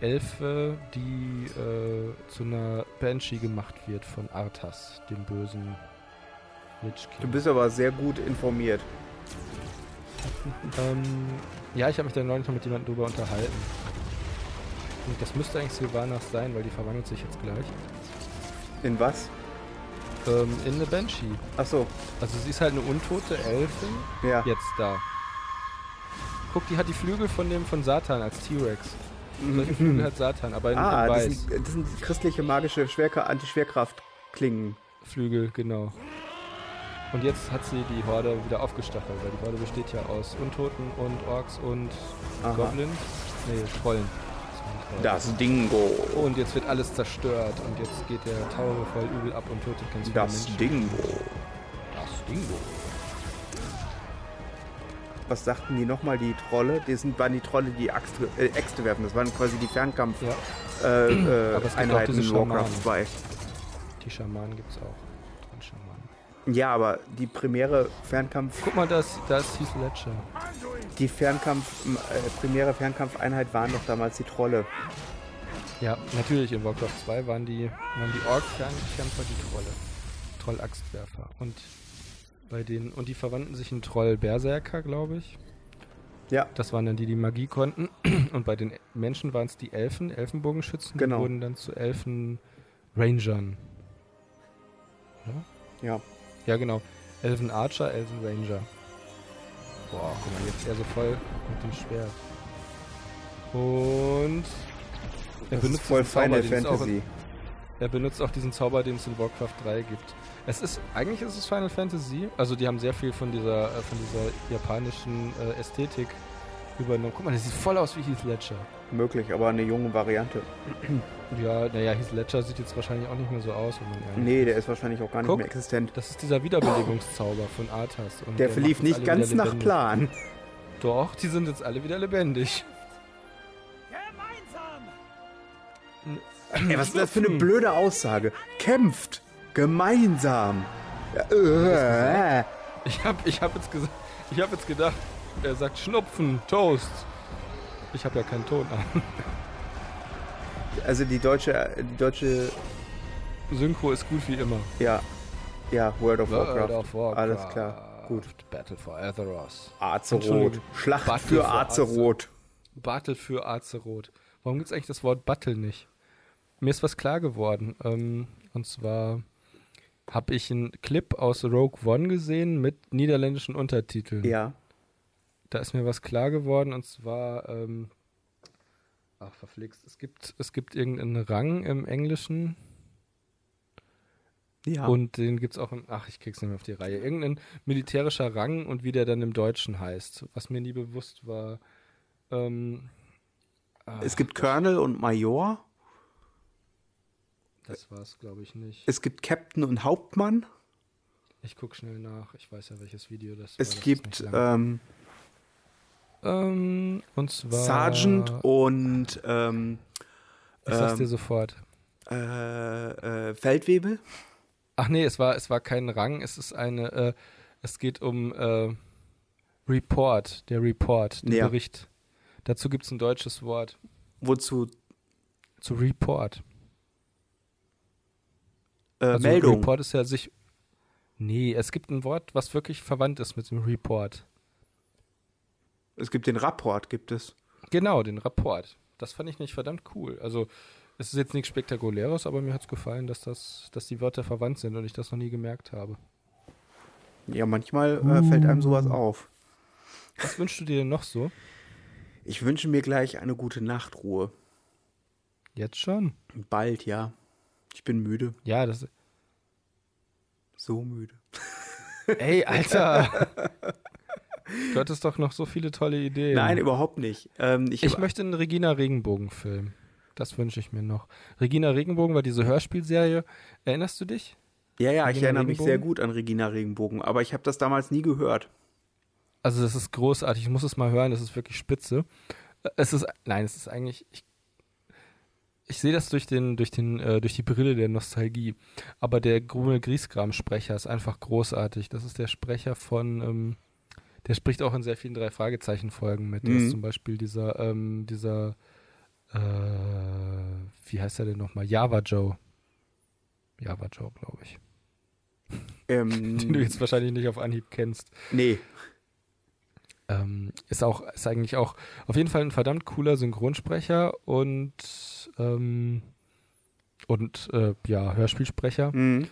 Elfe, die äh, zu einer Banshee gemacht wird von Arthas, dem bösen Lich King. du bist aber sehr gut informiert. Ähm, ja, ich habe mich da neulich noch mit jemandem drüber unterhalten. Und das müsste eigentlich Sylvanas sein, weil die verwandelt sich jetzt gleich. In was? Ähm, in eine Banshee. Achso, Also sie ist halt eine untote Elfin. ja. Jetzt da. Guck, die hat die Flügel von dem von Satan als T-Rex. Solche Flügel hat Satan, aber in, Ah, in das weiß. sind, das sind christliche magische Schwerka Anti-Schwerkraft-Klingen. Flügel, genau. Und jetzt hat sie die Horde wieder aufgestachelt, weil die Horde besteht ja aus Untoten und Orks und Aha. Goblins. Nee, Trollen. Das Dingo. Und jetzt wird alles zerstört und jetzt geht der Tower voll übel ab und tötet ganz viele Das Menschen. Dingo. Das Dingo. Was sagten die nochmal, die Trolle? Das sind, waren die Trolle, die Axt, äh, Äxte werfen. Das waren quasi die Fernkampf Ja, äh, äh, Aber es gibt auch Einheiten diese in Warcraft Schamanen. 2. die Schamanen gibt's auch. Ja, aber die primäre Fernkampf, Guck mal, da ist, da ist Heath Ledger. die Fernkampf, äh, primäre Fernkampfeinheit waren doch damals die Trolle. Ja, natürlich, in Warcraft 2 waren die, waren die Ork-Fernkämpfer die Trolle. Troll-Axtwerfer. Und bei denen, und die verwandten sich in Troll-Berserker, glaube ich. Ja, Das waren dann die, die Magie konnten. Und bei den Menschen waren es die Elfen, Elfenbogenschützen, Genau. die wurden dann zu Elfen-Rangern. ja. Ja, genau. Elfen-Archer, Elfen-Ranger. Boah, guck mal, jetzt er so voll mit dem Schwert. Und er Das benutzt voll Zauber, Final es auch in- Fantasy. Er benutzt auch diesen Zauber, den es in Warcraft 3 gibt. Es ist, eigentlich ist es Final Fantasy. Also die haben sehr viel von dieser, äh, von dieser japanischen äh, Ästhetik übernommen. Guck mal, das sieht voll aus wie Heath Ledger. Möglich, aber eine junge Variante. Ja, naja, Heath Ledger sieht jetzt wahrscheinlich auch nicht mehr so aus, wenn Nee, der ist wahrscheinlich auch gar nicht Guck. mehr existent. Das ist dieser Wiederbelebungszauber von Arthas. Und Der macht verlief nicht ganz nach lebendig. Plan. Doch, die sind jetzt alle wieder lebendig. Ey, was ist das für eine blöde Aussage? Kämpft gemeinsam. Ja, äh, Ich habe ich hab jetzt, gesa- ich hab jetzt gedacht, er sagt Schnupfen, Toast. Ich habe ja keinen Ton an. Also die deutsche, die deutsche, Synchro ist gut wie immer. ja, ja, World of World Warcraft. of Warcraft. Alles klar, gut. Battle for Azeroth. Azeroth. Schlacht Battle für for Azeroth. Battle für Azeroth. Warum gibt es eigentlich das Wort Battle nicht? Mir ist was klar geworden. Ähm, und zwar habe ich einen Clip aus Rogue One gesehen mit niederländischen Untertiteln. Ja. Da ist mir was klar geworden und zwar, ähm, ach verflixt, es gibt, es gibt irgendeinen Rang im Englischen Ja. und den gibt es auch im, ach ich krieg's nicht mehr auf die Reihe, irgendein militärischer Rang und wie der dann im Deutschen heißt, was mir nie bewusst war. Ähm, ah, es gibt Colonel und Major. Das war's, glaube ich, nicht. Es gibt Captain und Hauptmann. Ich guck schnell nach. Ich weiß ja, welches Video das war. Es ist gibt ähm, ähm, und zwar. Sergeant und ähm, Ich sag's dir ähm, sofort. äh, äh, Feldwebel. Ach nee, es war, es war kein Rang. Es ist eine. Äh, es geht um äh, Report, der Report, der Ja. Bericht. Dazu gibt's ein deutsches Wort. Wozu? Zu Report. Äh, Also Meldung. Report ist ja sich. Nee, es gibt ein Wort, was wirklich verwandt ist mit dem Report. Es gibt den Rapport, gibt es. Genau, den Rapport. Das fand ich nicht verdammt cool. Also, es ist jetzt nichts Spektakuläres, aber mir hat's gefallen, dass, das, dass die Wörter verwandt sind und ich das noch nie gemerkt habe. Ja, manchmal äh, fällt einem sowas auf. Was wünschst du dir denn noch so? Ich wünsche mir gleich eine gute Nachtruhe. Jetzt schon? Bald, ja. Ich bin müde. Ja, das. So müde. Ey, Alter! du hattest doch noch so viele tolle Ideen. Nein, überhaupt nicht. Ähm, ich, Ich möchte einen Regina Regenbogen-Film. Das wünsche ich mir noch. Regina Regenbogen war diese Hörspielserie. Erinnerst du dich? ja, ja, ich Regina erinnere mich sehr gut an Regina Regenbogen, aber ich habe das damals nie gehört. Also, das ist großartig. Ich muss es mal hören. Das ist wirklich spitze. Es ist, nein, es ist eigentlich, ich, ich sehe das durch den, durch den, äh, durch die Brille der Nostalgie. Aber der Grune Griesgram-Sprecher ist einfach großartig. Das ist der Sprecher von, ähm, der spricht auch in sehr vielen drei Fragezeichen-Folgen mit. Das Mhm. ist zum Beispiel dieser, ähm, dieser, äh, wie heißt er denn nochmal? Java Joe. Java Joe, glaube ich. Den du Ähm, jetzt wahrscheinlich nicht auf Anhieb kennst. nee, Ähm, ist auch, ist eigentlich auch auf jeden Fall ein verdammt cooler Synchronsprecher und ähm, und äh, ja, Hörspielsprecher. mhm.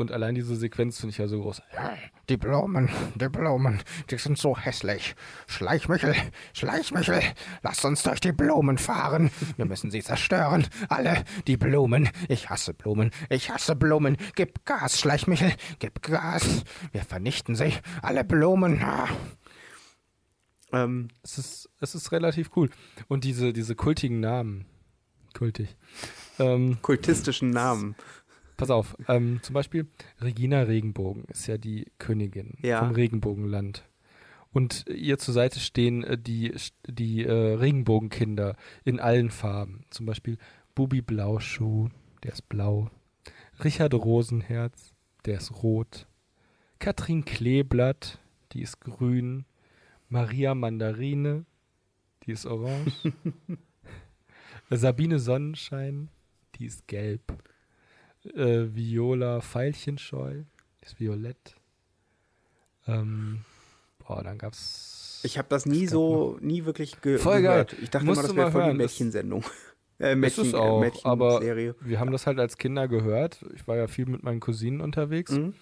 Und allein diese Sequenz finde ich ja so groß. Ja, die Blumen, die Blumen, die sind so hässlich. Schleichmichel, Schleichmichel, lasst uns durch die Blumen fahren. Wir müssen sie zerstören. Alle die Blumen. Ich hasse Blumen, ich hasse Blumen. Gib Gas, Schleichmichel, gib Gas. Wir vernichten sie. Alle Blumen. Ah. ähm, Es ist, es ist relativ cool. Und diese, diese kultigen Namen. Kultig. Ähm, kultistischen Namen. Pass auf, ähm, zum Beispiel Regina Regenbogen ist ja die Königin Ja. vom Regenbogenland. Und ihr zur Seite stehen äh, die, die äh, Regenbogenkinder in allen Farben. Zum Beispiel Bubi Blauschuh, der ist blau. Richard Rosenherz, der ist rot. Katrin Kleeblatt, die ist grün. Maria Mandarine, die ist orange. Sabine Sonnenschein, die ist gelb. Äh, Viola Veilchenscheu, die ist violett. Ähm, boah, dann gab's. Ich habe das nie so, nie wirklich ge Voll geil. gehört. Ich dachte Musst immer, das wäre voll die hören. Das- Mädchensendung. Äh, Ist Mädchen, es auch, äh, aber Mädchenserie. wir haben das halt als Kinder gehört. Ich war ja viel mit meinen Cousinen unterwegs Mhm.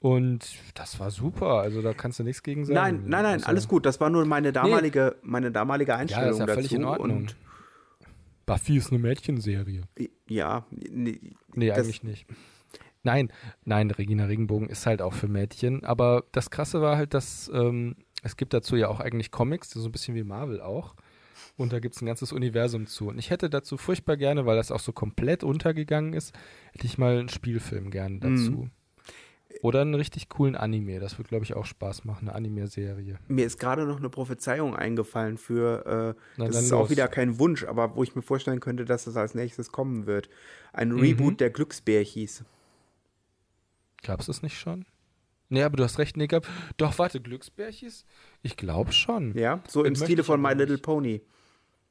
und das war super. Also da kannst du nichts gegen sagen. Nein, nein, nein, Außer- alles gut. Das war nur meine damalige, meine damalige Ja, Einstellung das ist ja dazu. völlig in Ordnung. Und Buffy ist eine Mädchenserie. ja, nee, Nee, eigentlich nicht. Nein, nein, Regina Regenbogen ist halt auch für Mädchen. Aber das Krasse war halt, dass ähm, es gibt dazu ja auch eigentlich Comics, so ein bisschen wie Marvel auch. Und da gibt es ein ganzes Universum zu. Und ich hätte dazu furchtbar gerne, weil das auch so komplett untergegangen ist, hätte ich mal einen Spielfilm gerne dazu. Mhm. Oder einen richtig coolen Anime. Das wird, glaube ich, auch Spaß machen, eine Anime-Serie. Mir ist gerade noch eine Prophezeiung eingefallen für, äh, Na, das ist auch los. wieder kein Wunsch, aber wo ich mir vorstellen könnte, dass es als nächstes kommen wird. Ein Mhm. Reboot der Glücksbär hieß. Gab es das nicht schon? Nee, aber du hast recht, nee, gab. Doch, warte, Glücksbärchis? Ich glaube schon. Ja, so im Das Stile von My Little nicht.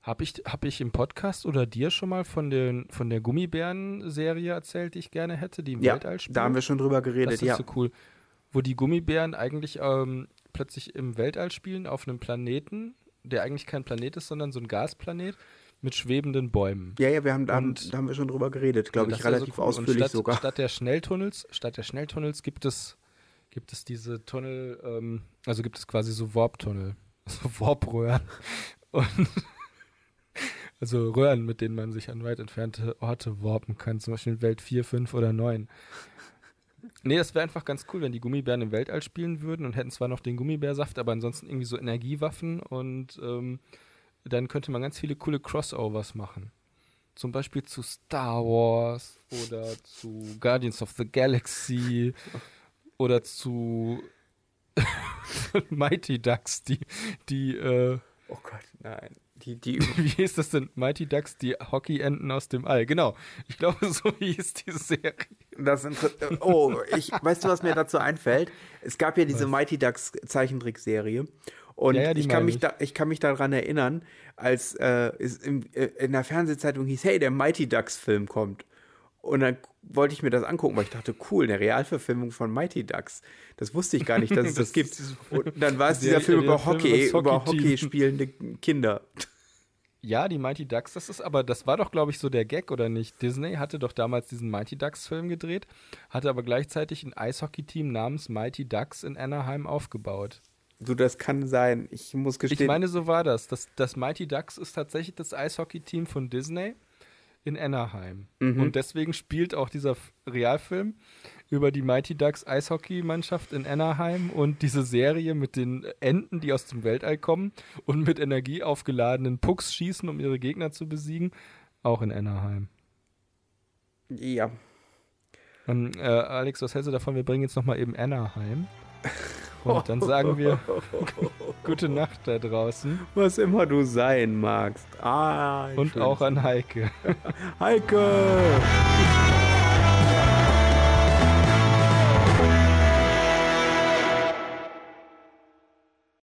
Habe ich, hab ich im Podcast oder dir schon mal von, den, von der Gummibären-Serie erzählt, die ich gerne hätte, die im Ja, Weltall spielt? da haben wir schon drüber geredet, Das ist ja. so cool. Wo die Gummibären eigentlich ähm, plötzlich im Weltall spielen, auf einem Planeten, der eigentlich kein Planet ist, sondern so ein Gasplanet mit schwebenden Bäumen. Ja, ja, wir haben, da, haben, Und- da haben wir schon drüber geredet, glaube Das ich, war so relativ cool. Ausführlich statt, sogar. Statt der Schnelltunnels, statt der Schnelltunnels gibt es, gibt es diese Tunnel, ähm, also gibt es quasi so Warp-Tunnel, so Warp-Röhren. Und also Röhren, mit denen man sich an weit entfernte Orte warpen kann, zum Beispiel in Welt 4, 5 oder 9. Nee, das wäre einfach ganz cool, wenn die Gummibären im Weltall spielen würden und hätten zwar noch den Gummibärsaft, aber ansonsten irgendwie so Energiewaffen und ähm, dann könnte man ganz viele coole Crossovers machen. Zum Beispiel zu Star Wars oder zu Guardians of the Galaxy oder zu Mighty Ducks, die, die, äh, Oh Gott, nein. Die, die, wie ist das denn? Mighty Ducks, die Hockeyenten aus dem All. Genau. Ich glaube, so hieß die Serie. das oh, ich, weißt du, was mir dazu einfällt? Es gab ja diese Mighty Ducks Zeichentrickserie. Und Ja, ja, ich, kann mich ich. da, ich kann mich daran erinnern, als äh, es im, äh, in der Fernsehzeitung hieß, hey, der Mighty Ducks Film kommt. Und dann wollte ich mir das angucken, weil ich dachte, cool, eine Realverfilmung von Mighty Ducks. Das wusste ich gar nicht, dass es das, Das gibt. Und dann war es dieser Film über Film Hockey, über. Hockey spielende Kinder. Ja, die Mighty Ducks, das ist aber, das war doch, glaube ich, so der Gag, oder nicht? Disney hatte doch damals diesen Mighty Ducks-Film gedreht, hatte aber gleichzeitig ein Eishockey-Team namens Mighty Ducks in Anaheim aufgebaut. Du, das kann sein. Ich muss Ich gestehen. meine, so war das. Das, das Mighty Ducks ist tatsächlich das Eishockey-Team von Disney in Anaheim. Mhm. Und deswegen spielt auch dieser Realfilm über die Mighty Ducks Eishockey-Mannschaft in Anaheim und diese Serie mit den Enten, die aus dem Weltall kommen und mit Energie aufgeladenen Pucks schießen, um ihre Gegner zu besiegen, auch in Anaheim. ja. Und, äh, Alex, was hältst du davon? Wir bringen jetzt nochmal eben Anaheim. Und dann sagen wir gute Nacht da draußen Was immer du sein magst. Ah, und auch an Heike. Heike!